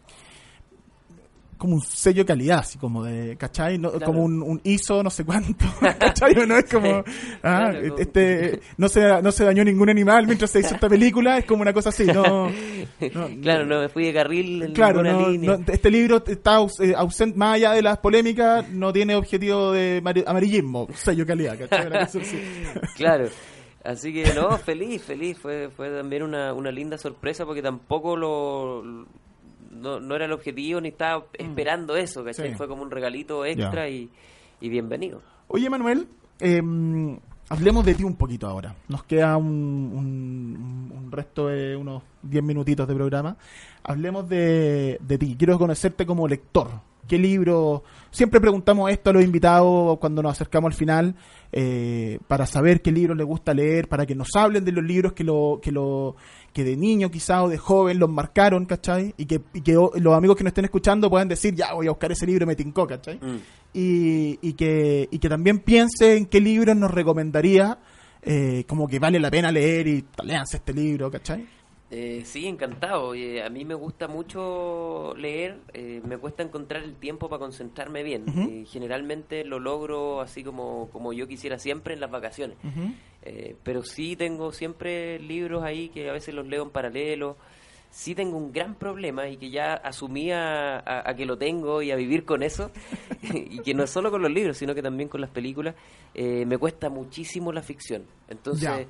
Speaker 3: como un sello de calidad, así como de, ¿cachai? No,
Speaker 4: Claro.
Speaker 3: Como un, un ISO, no sé cuánto, ¿cachai? No es como, ah,
Speaker 4: Claro, como-
Speaker 3: este, no se, no se dañó ningún animal mientras se hizo esta película, es como una cosa así, no, no-
Speaker 4: claro, no me fui de carril en
Speaker 3: Claro, no-
Speaker 4: línea.
Speaker 3: este libro está aus- eh, ausente, más allá de las polémicas, no tiene objetivo de mari- amarillismo, sello de calidad, ¿cachai? Una cosa así.
Speaker 4: Claro. Así que no, feliz, feliz. Fue, fue también una, una linda sorpresa porque tampoco lo... No, no era el objetivo ni estaba esperando eso, ¿cachai?
Speaker 3: Mm. Sí.
Speaker 4: Fue como un regalito extra y, y bienvenido.
Speaker 3: Oye, Manuel, eh, hablemos de ti un poquito ahora. Nos queda un, un- un resto de unos 10 minutitos de programa. Hablemos de, de ti. Quiero conocerte como lector. ¿Qué libro? Siempre preguntamos esto a los invitados cuando nos acercamos al final, eh, para saber qué libros les gusta leer, para que nos hablen de los libros que lo, que lo, que de niño quizá o de joven los marcaron, ¿cachai? Y que, y que o- los amigos que nos estén escuchando puedan decir, ya voy a buscar ese libro, me tincó, ¿cachai?
Speaker 4: Mm.
Speaker 3: y, y que, y que también piense en qué libros nos recomendaría eh, como que vale la pena leer y léanse este libro, ¿cachai?
Speaker 4: Eh, sí, encantado. Eh, a mí me gusta mucho leer, eh, me cuesta encontrar el tiempo para concentrarme bien. Eh, generalmente lo logro así como, como yo quisiera siempre en las vacaciones. Eh, pero sí tengo siempre libros ahí que a veces los leo en paralelo. Sí tengo un gran problema y que ya asumí a, a- a que lo tengo y a vivir con eso. y que no es solo con los libros, sino que también con las películas. Eh, me cuesta muchísimo la ficción. Entonces,
Speaker 3: Ya.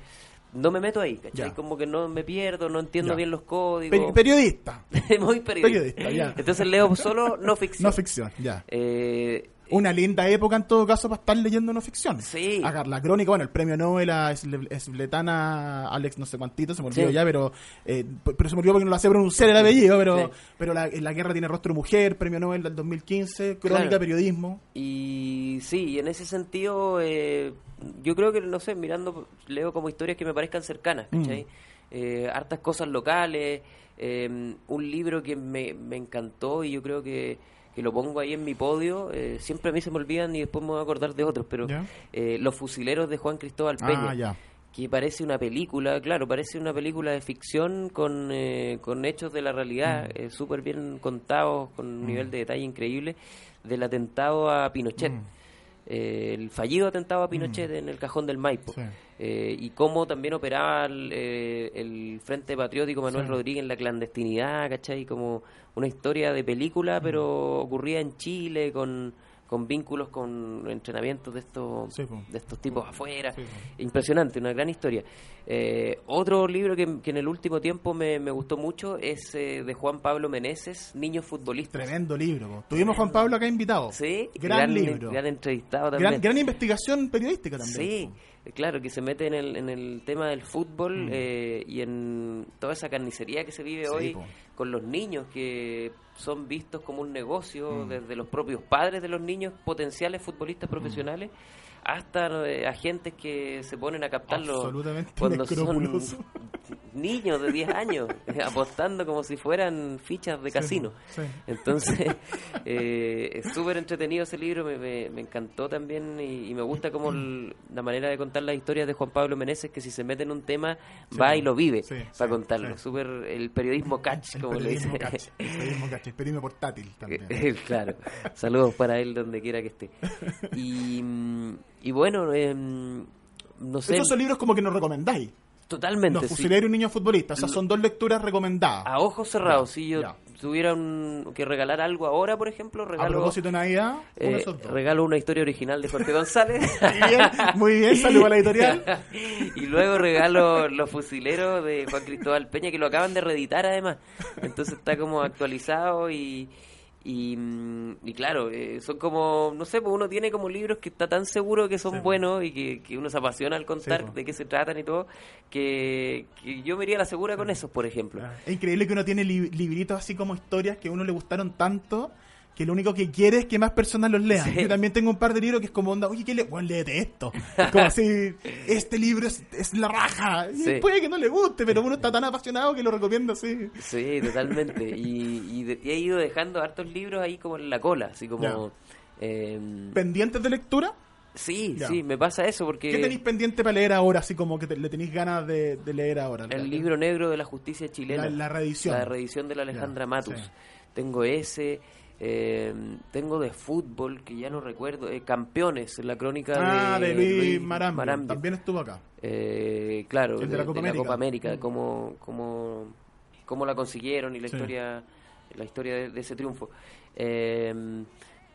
Speaker 4: No me meto ahí, ¿cachai?
Speaker 3: Ya.
Speaker 4: Como que no me pierdo, no entiendo
Speaker 3: Ya.
Speaker 4: bien los códigos.
Speaker 3: Peri- periodista,
Speaker 4: Muy periodista.
Speaker 3: Periodista, ya.
Speaker 4: Entonces leo solo no ficción.
Speaker 3: no ficción, ya.
Speaker 4: Eh,
Speaker 3: Una linda época en todo caso para estar leyendo no ficción.
Speaker 4: Sí.
Speaker 3: Agar- la crónica, bueno, el premio Nobel a Esletana Alex no sé cuantito, se me olvidó
Speaker 4: Sí.
Speaker 3: ya, pero eh, pero se me olvidó porque no lo sé pronunciar el apellido, pero
Speaker 4: Sí.
Speaker 3: pero la, la guerra tiene rostro mujer, premio Nobel del 2015, crónica,
Speaker 4: Claro.
Speaker 3: periodismo.
Speaker 4: Y sí, y en ese sentido, eh, yo creo que, no sé, mirando, leo como historias que me parezcan cercanas, ¿cachai? Eh, hartas cosas locales, eh, un libro que me, me encantó y yo creo que, que lo pongo ahí en mi podio, eh, siempre a mí se me olvidan y después me voy a acordar de otros, pero eh, Los Fusileros de Juan Cristóbal Peña.
Speaker 3: Ah, ya.
Speaker 4: que parece una película, claro, parece una película de ficción con, eh, con hechos de la realidad,
Speaker 3: Mm.
Speaker 4: eh, súper bien contados, con un nivel de detalle increíble, del atentado a Pinochet.
Speaker 3: Mm.
Speaker 4: Eh, el fallido atentado a Pinochet en el cajón del Maipo.
Speaker 3: Sí.
Speaker 4: Eh, y cómo también operaba el, eh, el Frente Patriótico Manuel
Speaker 3: Sí.
Speaker 4: Rodríguez en la clandestinidad, ¿cachai? Como una historia de película, pero ocurría en Chile con, con vínculos con entrenamientos de estos,
Speaker 3: Sí,
Speaker 4: de estos tipos afuera.
Speaker 3: Sí, po.
Speaker 4: Impresionante, una gran historia. Eh, otro libro que, que en el último tiempo me, me gustó mucho es eh, de Juan Pablo Meneses, Niños Futbolistas.
Speaker 3: Tremendo libro. po. Tuvimos a Juan Pablo acá invitado.
Speaker 4: Sí,
Speaker 3: Gran libro.
Speaker 4: Gran entrevistado también.
Speaker 3: Gran, gran investigación periodística también.
Speaker 4: Sí, claro, que se mete en el, en el tema del fútbol
Speaker 3: Mm.
Speaker 4: eh, y en toda esa carnicería que se vive
Speaker 3: Sí,
Speaker 4: hoy
Speaker 3: po.
Speaker 4: con los niños que son vistos como un negocio
Speaker 3: Mm.
Speaker 4: desde los propios padres de los niños, potenciales
Speaker 3: Mm.
Speaker 4: futbolistas profesionales, hasta eh, agentes que se ponen a captarlos
Speaker 3: Absolutamente
Speaker 4: cuando son. niños de 10 años, apostando como si fueran fichas de casino.
Speaker 3: sí.
Speaker 4: Entonces, eh, es súper entretenido ese libro, me, me- me encantó también y, y me gusta como el- la manera de contar las historias de Juan Pablo Meneses, que si se mete en un tema, va y lo vive para contarlo. Súper el periodismo catch,
Speaker 3: El
Speaker 4: como le dicen.
Speaker 3: catch, el periodismo catch, el periodismo portátil también.
Speaker 4: claro, saludos para él donde quiera que esté. Y, y bueno, em, no sé,
Speaker 3: Esos son libros como que nos recomendáis.
Speaker 4: Totalmente.
Speaker 3: Los
Speaker 4: sí.
Speaker 3: fusileros y niños futbolistas. O sea, son dos lecturas recomendadas.
Speaker 4: A ojos cerrados,
Speaker 3: Ya,
Speaker 4: si yo
Speaker 3: ya.
Speaker 4: tuviera un- que regalar algo ahora, por ejemplo,
Speaker 3: A
Speaker 4: regalo,
Speaker 3: propósito de Navidad,
Speaker 4: eh, regalo una historia original de Jorge González.
Speaker 3: Muy bien, muy bien, saludo a la editorial.
Speaker 4: y luego regalo Los Fusileros de Juan Cristóbal Peña, que lo acaban de reeditar además. Entonces está como actualizado y, y, mm, y claro, eh, son como, no sé, pues uno tiene como libros que está tan seguro que son buenos y que, que uno se apasiona al contar
Speaker 3: Sí,
Speaker 4: de qué se tratan y todo, que, que yo me iría a la segura con esos, por ejemplo.
Speaker 3: Es increíble que uno tiene li- libritos así como historias que a uno le gustaron tanto que lo único que quiere es que más personas los lean.
Speaker 4: Sí.
Speaker 3: Yo también tengo un par de libros que es como onda, oye, ¿qué le? Bueno, léete esto. Es como así, este libro es, es la raja. Y
Speaker 4: Sí.
Speaker 3: puede que no le guste, pero uno está tan apasionado que lo recomiendo así.
Speaker 4: Sí, totalmente. Y, y he ido dejando hartos libros ahí como en la cola, así como... em,
Speaker 3: ¿Pendientes de lectura?
Speaker 4: sí,
Speaker 3: Ya.
Speaker 4: sí, me pasa eso porque...
Speaker 3: ¿Qué tenéis pendiente para leer ahora? Así como que te- le tenéis ganas de, de leer ahora.
Speaker 4: El libro negro de la justicia chilena.
Speaker 3: La- la reedición.
Speaker 4: La reedición de la Alejandra
Speaker 3: Ya,
Speaker 4: Matus.
Speaker 3: sí.
Speaker 4: Tengo ese. Eh, tengo de fútbol, que ya no recuerdo. eh, Campeones, la crónica
Speaker 3: Ah, de,
Speaker 4: de,
Speaker 3: Luis, Marambio.
Speaker 4: Marambio.
Speaker 3: También estuvo acá.
Speaker 4: Eh, claro,
Speaker 3: El de la Copa América.
Speaker 4: América,
Speaker 3: Mm.
Speaker 4: cómo, cómo, cómo la consiguieron y la
Speaker 3: Sí.
Speaker 4: historia la historia de, de ese triunfo.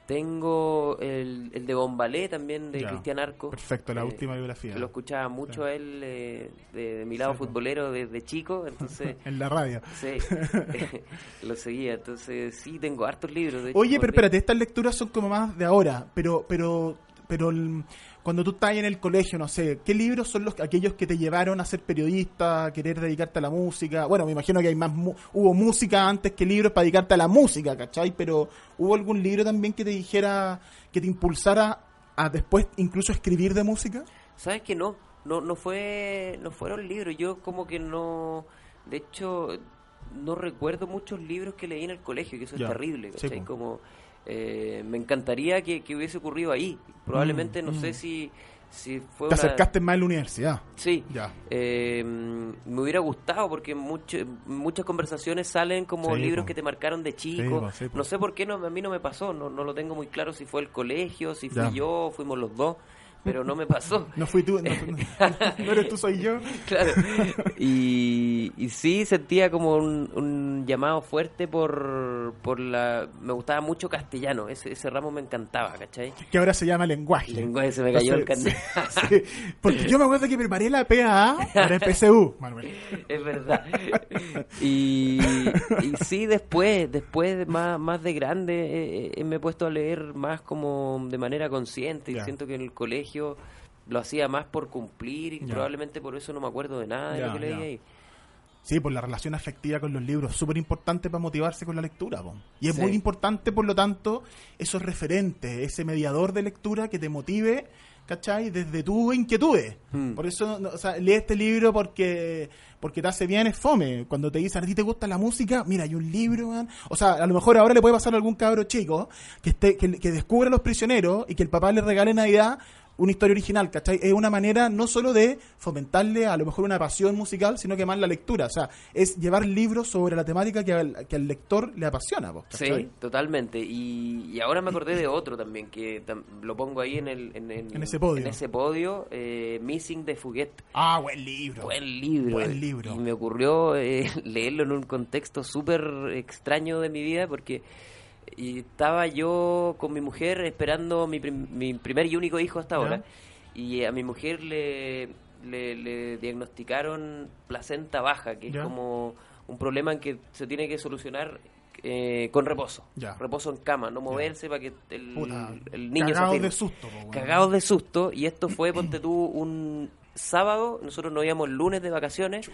Speaker 4: Tengo el, el de Bombalé también, de
Speaker 3: Ya.
Speaker 4: Cristian Arco.
Speaker 3: Perfecto, la
Speaker 4: Eh,
Speaker 3: última biografía.
Speaker 4: Lo escuchaba mucho
Speaker 3: Sí.
Speaker 4: él eh, de, de mi lado
Speaker 3: Sí,
Speaker 4: futbolero desde chico, entonces
Speaker 3: En la radio.
Speaker 4: sí, lo seguía. Entonces sí, tengo hartos libros. de hecho,
Speaker 3: Oye, pero espérate, estas lecturas son como más de ahora, pero, pero, pero el- cuando tú estás en el colegio, no sé, ¿qué libros son los aquellos que te llevaron a ser periodista, a querer dedicarte a la música? Bueno, me imagino que hay más, mu- hubo música antes que libros para dedicarte a la música, ¿cachai? Pero ¿hubo algún libro también que te dijera, que te impulsara a después incluso escribir de música?
Speaker 4: ¿Sabes que no? No, no fue, no fueron libros. Yo como que no, de hecho, no recuerdo muchos libros que leí en el colegio, que eso
Speaker 3: Ya.
Speaker 4: es terrible,
Speaker 3: Sí,
Speaker 4: ¿cachai? Como, eh, me encantaría que, que hubiese ocurrido ahí. Probablemente,
Speaker 3: Mm,
Speaker 4: no
Speaker 3: mm.
Speaker 4: sé si, si fue
Speaker 3: Te
Speaker 4: una...
Speaker 3: acercaste más a la universidad.
Speaker 4: Sí,
Speaker 3: Ya.
Speaker 4: Eh, me hubiera gustado porque mucho- muchas conversaciones salen como
Speaker 3: Sí,
Speaker 4: libros
Speaker 3: po.
Speaker 4: que te marcaron de chico.
Speaker 3: po, sí, po.
Speaker 4: no sé por qué no, a mí no me pasó, no, no lo tengo muy claro si fue el colegio, si fui
Speaker 3: Ya.
Speaker 4: yo, fuimos los dos, pero no me pasó.
Speaker 3: No fui tú, no, no- no eres tú, soy yo.
Speaker 4: Claro. Y, y sí sentía como un, un llamado fuerte por, por la... Me gustaba mucho castellano, ese, ese ramo me encantaba, ¿cachai?
Speaker 3: Que ahora se llama lenguaje.
Speaker 4: Lenguaje, se me cayó el
Speaker 3: sí, porque yo me acuerdo que preparé la PAA para el PSU, Manuel.
Speaker 4: es verdad. Y, y sí, después, después de más, más de grande, eh, eh, me he puesto a leer más como de manera consciente y siento que en el colegio lo hacía más por cumplir y probablemente por eso no me acuerdo de nada de lo que leí ahí.
Speaker 3: Sí, por la relación afectiva con los libros, súper importante para motivarse con la lectura. po. Y es
Speaker 4: Sí.
Speaker 3: muy importante, por lo tanto, esos referentes, ese mediador de lectura que te motive, ¿cachai? Desde tu inquietudes.
Speaker 4: Hmm.
Speaker 3: Por eso, o sea, lee este libro porque porque te hace bien, es fome. Cuando te dicen, ¿a ti te gusta la música? Mira, hay un libro, man. O sea, a lo mejor ahora le puede pasar a algún cabro chico que, esté, que, que descubra a los prisioneros y que el papá le regale Navidad una historia original, ¿cachai? Es una manera no solo de fomentarle a lo mejor una pasión musical, sino que más la lectura. O sea, es llevar libros sobre la temática que al, que al lector le apasiona, ¿cachai?
Speaker 4: Sí, totalmente. Y, y ahora me acordé de otro también, que tam- lo pongo ahí en, el, en,
Speaker 3: En ese podio.
Speaker 4: en ese podio, eh, Missing de Fuguet.
Speaker 3: Ah, buen libro.
Speaker 4: Buen libro.
Speaker 3: Buen libro.
Speaker 4: Y me ocurrió eh, leerlo en un contexto súper extraño de mi vida porque y estaba yo con mi mujer esperando mi, prim- mi primer y único hijo hasta
Speaker 3: Ya.
Speaker 4: ahora. Y a mi mujer le, le, le diagnosticaron placenta baja, que
Speaker 3: Ya.
Speaker 4: es como un problema en que se tiene que solucionar eh, con reposo.
Speaker 3: Ya.
Speaker 4: Reposo en cama, no moverse para que el,
Speaker 3: Puta,
Speaker 4: el niño se
Speaker 3: cagados de susto, weón.
Speaker 4: cagados de susto y esto fue ponte tú un sábado nosotros nos íbamos el lunes de vacaciones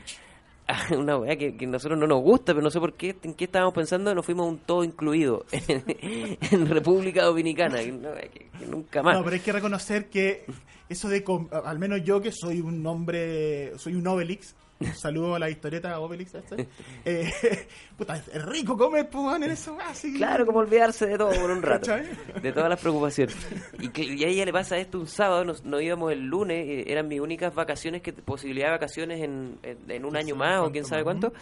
Speaker 4: una weá que, que nosotros no nos gusta pero no sé por qué en qué estábamos pensando nos fuimos un todo incluido en, República Dominicana que, que- que nunca más.
Speaker 3: No, pero hay que reconocer que eso de, al menos yo que soy un hombre, soy un Obelix, saludo a la historieta Obelix. Eh, puta, es rico comer, pues, en eso así.
Speaker 4: Claro, como olvidarse de todo por un rato. De todas las preocupaciones. Y, que, y a ella le pasa esto un sábado, nos, nos íbamos el lunes, eh, eran mis únicas vacaciones, que posibilidad de vacaciones en, en, en un año más o quién sabe cuánto.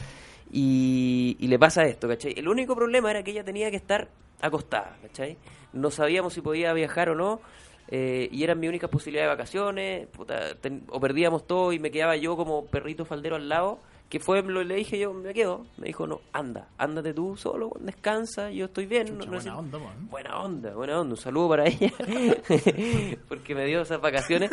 Speaker 4: Y, y le pasa esto, ¿cachai? El único problema era que ella tenía que estar acostada, ¿cachai? No sabíamos si podía viajar o no. Eh, y eran mi única posibilidad de vacaciones, puta, ten- o perdíamos todo y me quedaba yo como perrito faldero al lado, que fue, lo, le dije yo, me quedo, me dijo, no, anda, ándate tú solo, descansa, yo estoy bien. no-
Speaker 3: Chucha,
Speaker 4: no
Speaker 3: buena onda, man.
Speaker 4: Buena onda, buena onda. Un saludo para ella. Porque me dio esas vacaciones.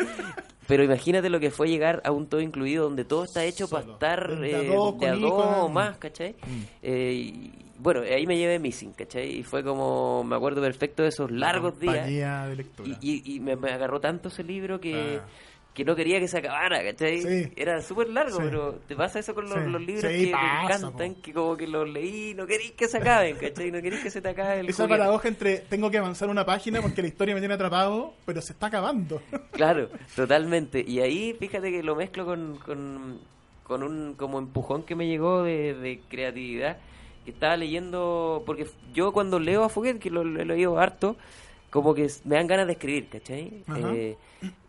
Speaker 4: Pero imagínate lo que fue llegar a un todo incluido donde todo está hecho para estar eh, de a dos
Speaker 3: hijos.
Speaker 4: o más, ¿cachai? Eh, y, bueno, ahí me llevé Missing, ¿cachai? Y fue como, me acuerdo perfecto de esos largos días.
Speaker 3: De lectura.
Speaker 4: Y, y, y me, me agarró tanto ese libro que,
Speaker 3: Ah.
Speaker 4: que no quería que se acabara, ¿cachai?
Speaker 3: Sí.
Speaker 4: Era súper largo,
Speaker 3: Sí.
Speaker 4: pero te pasa eso con los,
Speaker 3: Sí.
Speaker 4: los libros que
Speaker 3: pasa,
Speaker 4: te encantan,
Speaker 3: po.
Speaker 4: que como que los leí, no querís que se acaben, ¿cachai? No querís que se te acabe el
Speaker 3: Esa
Speaker 4: juguete.
Speaker 3: paradoja entre tengo que avanzar una página porque la historia me tiene atrapado, pero se está acabando.
Speaker 4: Claro, totalmente. Y ahí fíjate que lo mezclo con, con, con un como empujón que me llegó de, de creatividad. Que estaba leyendo, porque yo cuando leo a Fouquet, que lo, lo he leído harto, como que me dan ganas de escribir, ¿cachai? Eh,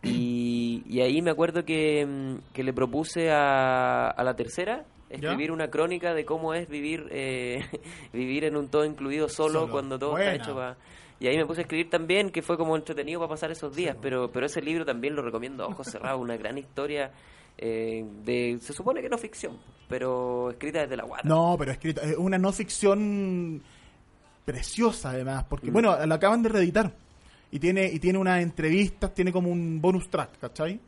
Speaker 4: y, y ahí me acuerdo que, mm, que le propuse a, a la tercera escribir una crónica de cómo es vivir eh, vivir en un todo incluido solo,
Speaker 3: Solo.
Speaker 4: cuando todo
Speaker 3: Buena.
Speaker 4: está hecho para y ahí me puse a escribir también, que fue como entretenido para pasar esos días, pero pero ese libro también lo recomiendo a ojos cerrados, una gran historia eh, de se supone que no ficción, pero escrita desde la guata.
Speaker 3: No, pero escrito, es una no ficción preciosa además, porque
Speaker 4: Mm.
Speaker 3: bueno, la acaban de reeditar. Y tiene, y tiene unas entrevistas, tiene como un bonus track, ¿cachai?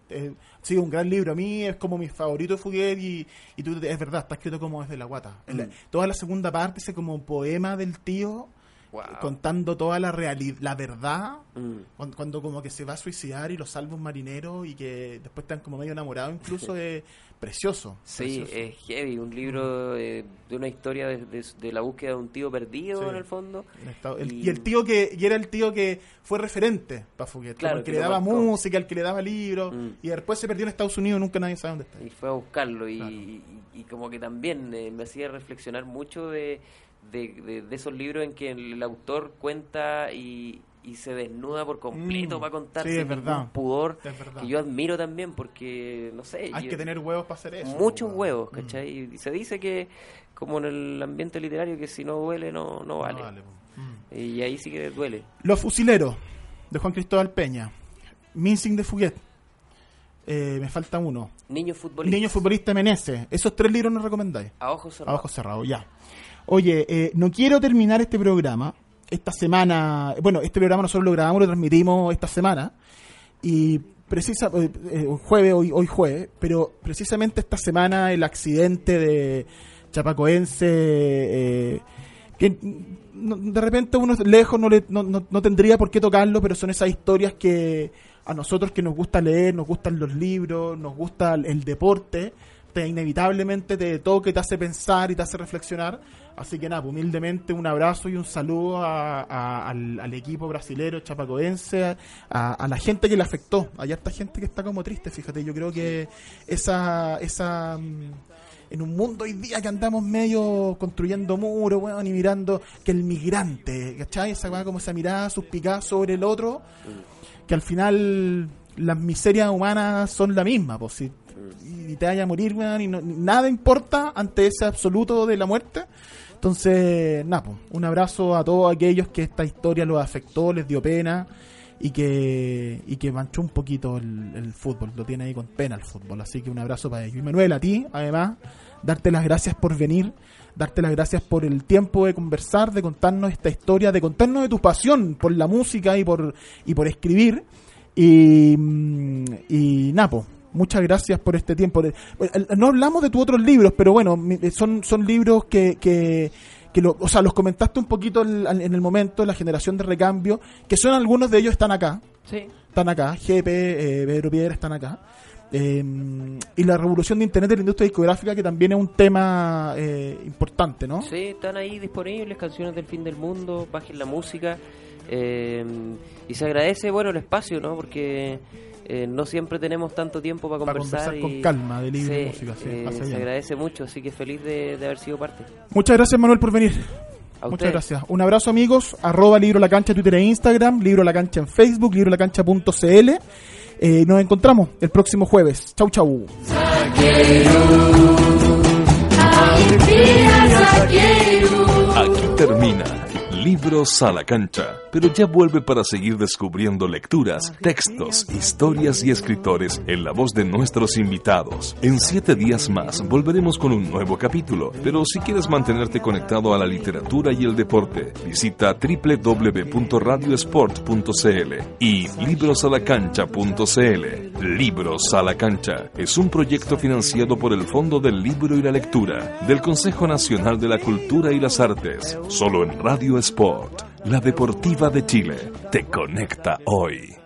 Speaker 3: Sí, un gran libro. A mí es como mi favorito de Fouquet y, y tú, es verdad, está escrito como desde la guata. La-
Speaker 4: Mm.
Speaker 3: toda la segunda parte, ese como poema del tío,
Speaker 4: Wow.
Speaker 3: contando toda la realidad, la verdad,
Speaker 4: Mm.
Speaker 3: cuando, cuando como que se va a suicidar y lo salva un marinero y que después están como medio enamorados incluso, es precioso.
Speaker 4: Sí,
Speaker 3: precioso.
Speaker 4: es heavy, un libro eh, de una historia de, de- de la búsqueda de un tío perdido
Speaker 3: Sí.
Speaker 4: en el fondo.
Speaker 3: En estado- el-
Speaker 4: Y-
Speaker 3: y, el tío que y era el tío que fue referente para Fouquet,
Speaker 4: Claro,
Speaker 3: el que,
Speaker 4: que
Speaker 3: le daba música, el que le daba libros,
Speaker 4: Mm.
Speaker 3: y después se perdió en Estados Unidos nunca nadie sabe dónde está.
Speaker 4: y fue a buscarlo y,
Speaker 3: Claro.
Speaker 4: y- y como que también eh, me hacía reflexionar mucho de, de, de- de esos libros en que el, autor cuenta y, y se desnuda por completo
Speaker 3: Mm,
Speaker 4: para contar
Speaker 3: sí,
Speaker 4: sin
Speaker 3: es verdad.
Speaker 4: ningún pudor
Speaker 3: Es verdad.
Speaker 4: que yo admiro también porque no sé
Speaker 3: Hay
Speaker 4: yo-
Speaker 3: que tener huevos para hacer eso.
Speaker 4: muchos huevos
Speaker 3: Mm.
Speaker 4: ¿cachai? y se dice que como en el ambiente literario que si no duele no, no
Speaker 3: No
Speaker 4: vale.
Speaker 3: Mm.
Speaker 4: y ahí sí que duele
Speaker 3: Los fusileros, de Juan Cristóbal Peña. Mincing de Fouquet. Eh, me falta uno. Niño futbolista Meneses. Esos tres libros nos recomendáis.
Speaker 4: a ojos
Speaker 3: A
Speaker 4: cerrados
Speaker 3: ojos cerrados, ya. Oye, eh, no quiero terminar este programa. Esta semana, bueno, este programa nosotros lo grabamos, lo transmitimos esta semana. Y precisa, eh, eh, jueves, hoy, hoy jueves, pero precisamente esta semana el accidente de Chapacoense, eh, que no- de repente uno lejos no, le, no, no- no tendría por qué tocarlo, pero son esas historias que a nosotros que nos gusta leer, nos gustan los libros, nos gusta el, el deporte, te inevitablemente te toca y te hace pensar y te hace reflexionar. Así que nada, pues, humildemente un abrazo y un saludo a- al, equipo brasilero chapacoense, a, la gente que le afectó. Hay harta gente que está como triste, fíjate, yo creo que esa, esa mm, en un mundo hoy día que andamos medio construyendo muros, weón, y mirando que el migrante, ¿cachai? Esa como esa mirada suspicaz sobre el otro, que al final las miserias humanas son la misma, pues si y te vaya a morir, weón, y no- nada importa ante ese absoluto de la muerte. Entonces, nada, pues, un abrazo a todos aquellos que esta historia los afectó, les dio pena y que, y que manchó un poquito el, el fútbol, lo tiene ahí con pena el fútbol. Así que un abrazo para ellos. Y Manuel, a ti, además, darte las gracias por venir, darte las gracias por el tiempo de conversar, de contarnos esta historia, de contarnos de tu pasión por la música y por, y por escribir. Y, mm, y Napo, muchas gracias por este tiempo. No hablamos de tus otros libros, pero bueno, eh, son, son libros que, que, que lo- o sea, los comentaste un poquito en, en el momento, la generación de recambio, que son algunos de ellos están acá,
Speaker 4: sí
Speaker 3: están acá, GP, eh, Pedro Piedra están acá. Eh, y la revolución de Internet de la industria discográfica, que también es un tema eh, importante, ¿no?
Speaker 4: Sí, están ahí disponibles, canciones del fin del mundo, bajen la música. eh, y se agradece, bueno, el espacio, ¿no? Porque eh, no siempre tenemos tanto tiempo para
Speaker 3: Para
Speaker 4: conversar.
Speaker 3: conversar con
Speaker 4: y
Speaker 3: calma de libro y
Speaker 4: se-
Speaker 3: música, sí,
Speaker 4: eh, se agradece mucho, así que feliz de, de haber sido parte.
Speaker 3: Muchas gracias Manuel por venir.
Speaker 4: A
Speaker 3: Muchas
Speaker 4: ustedes.
Speaker 3: gracias. Un abrazo amigos. Arroba Libro La Cancha, Twitter e Instagram. Libro La Cancha en Facebook. Librolacancha.cl. Eh, nos encontramos el próximo jueves. Chau, chau.
Speaker 1: Aquí termina Libros a la cancha, pero ya vuelve para seguir descubriendo lecturas, textos, historias y escritores en la voz de nuestros invitados. En siete días más volveremos con un nuevo capítulo, pero si quieres mantenerte conectado a la literatura y el deporte, visita www.radiosport.cl y librosalacancha.cl. Libros a la cancha es un proyecto financiado por el Fondo del Libro y la Lectura del Consejo Nacional de la Cultura y las Artes, solo en Radio Sport, la deportiva de Chile, te conecta hoy.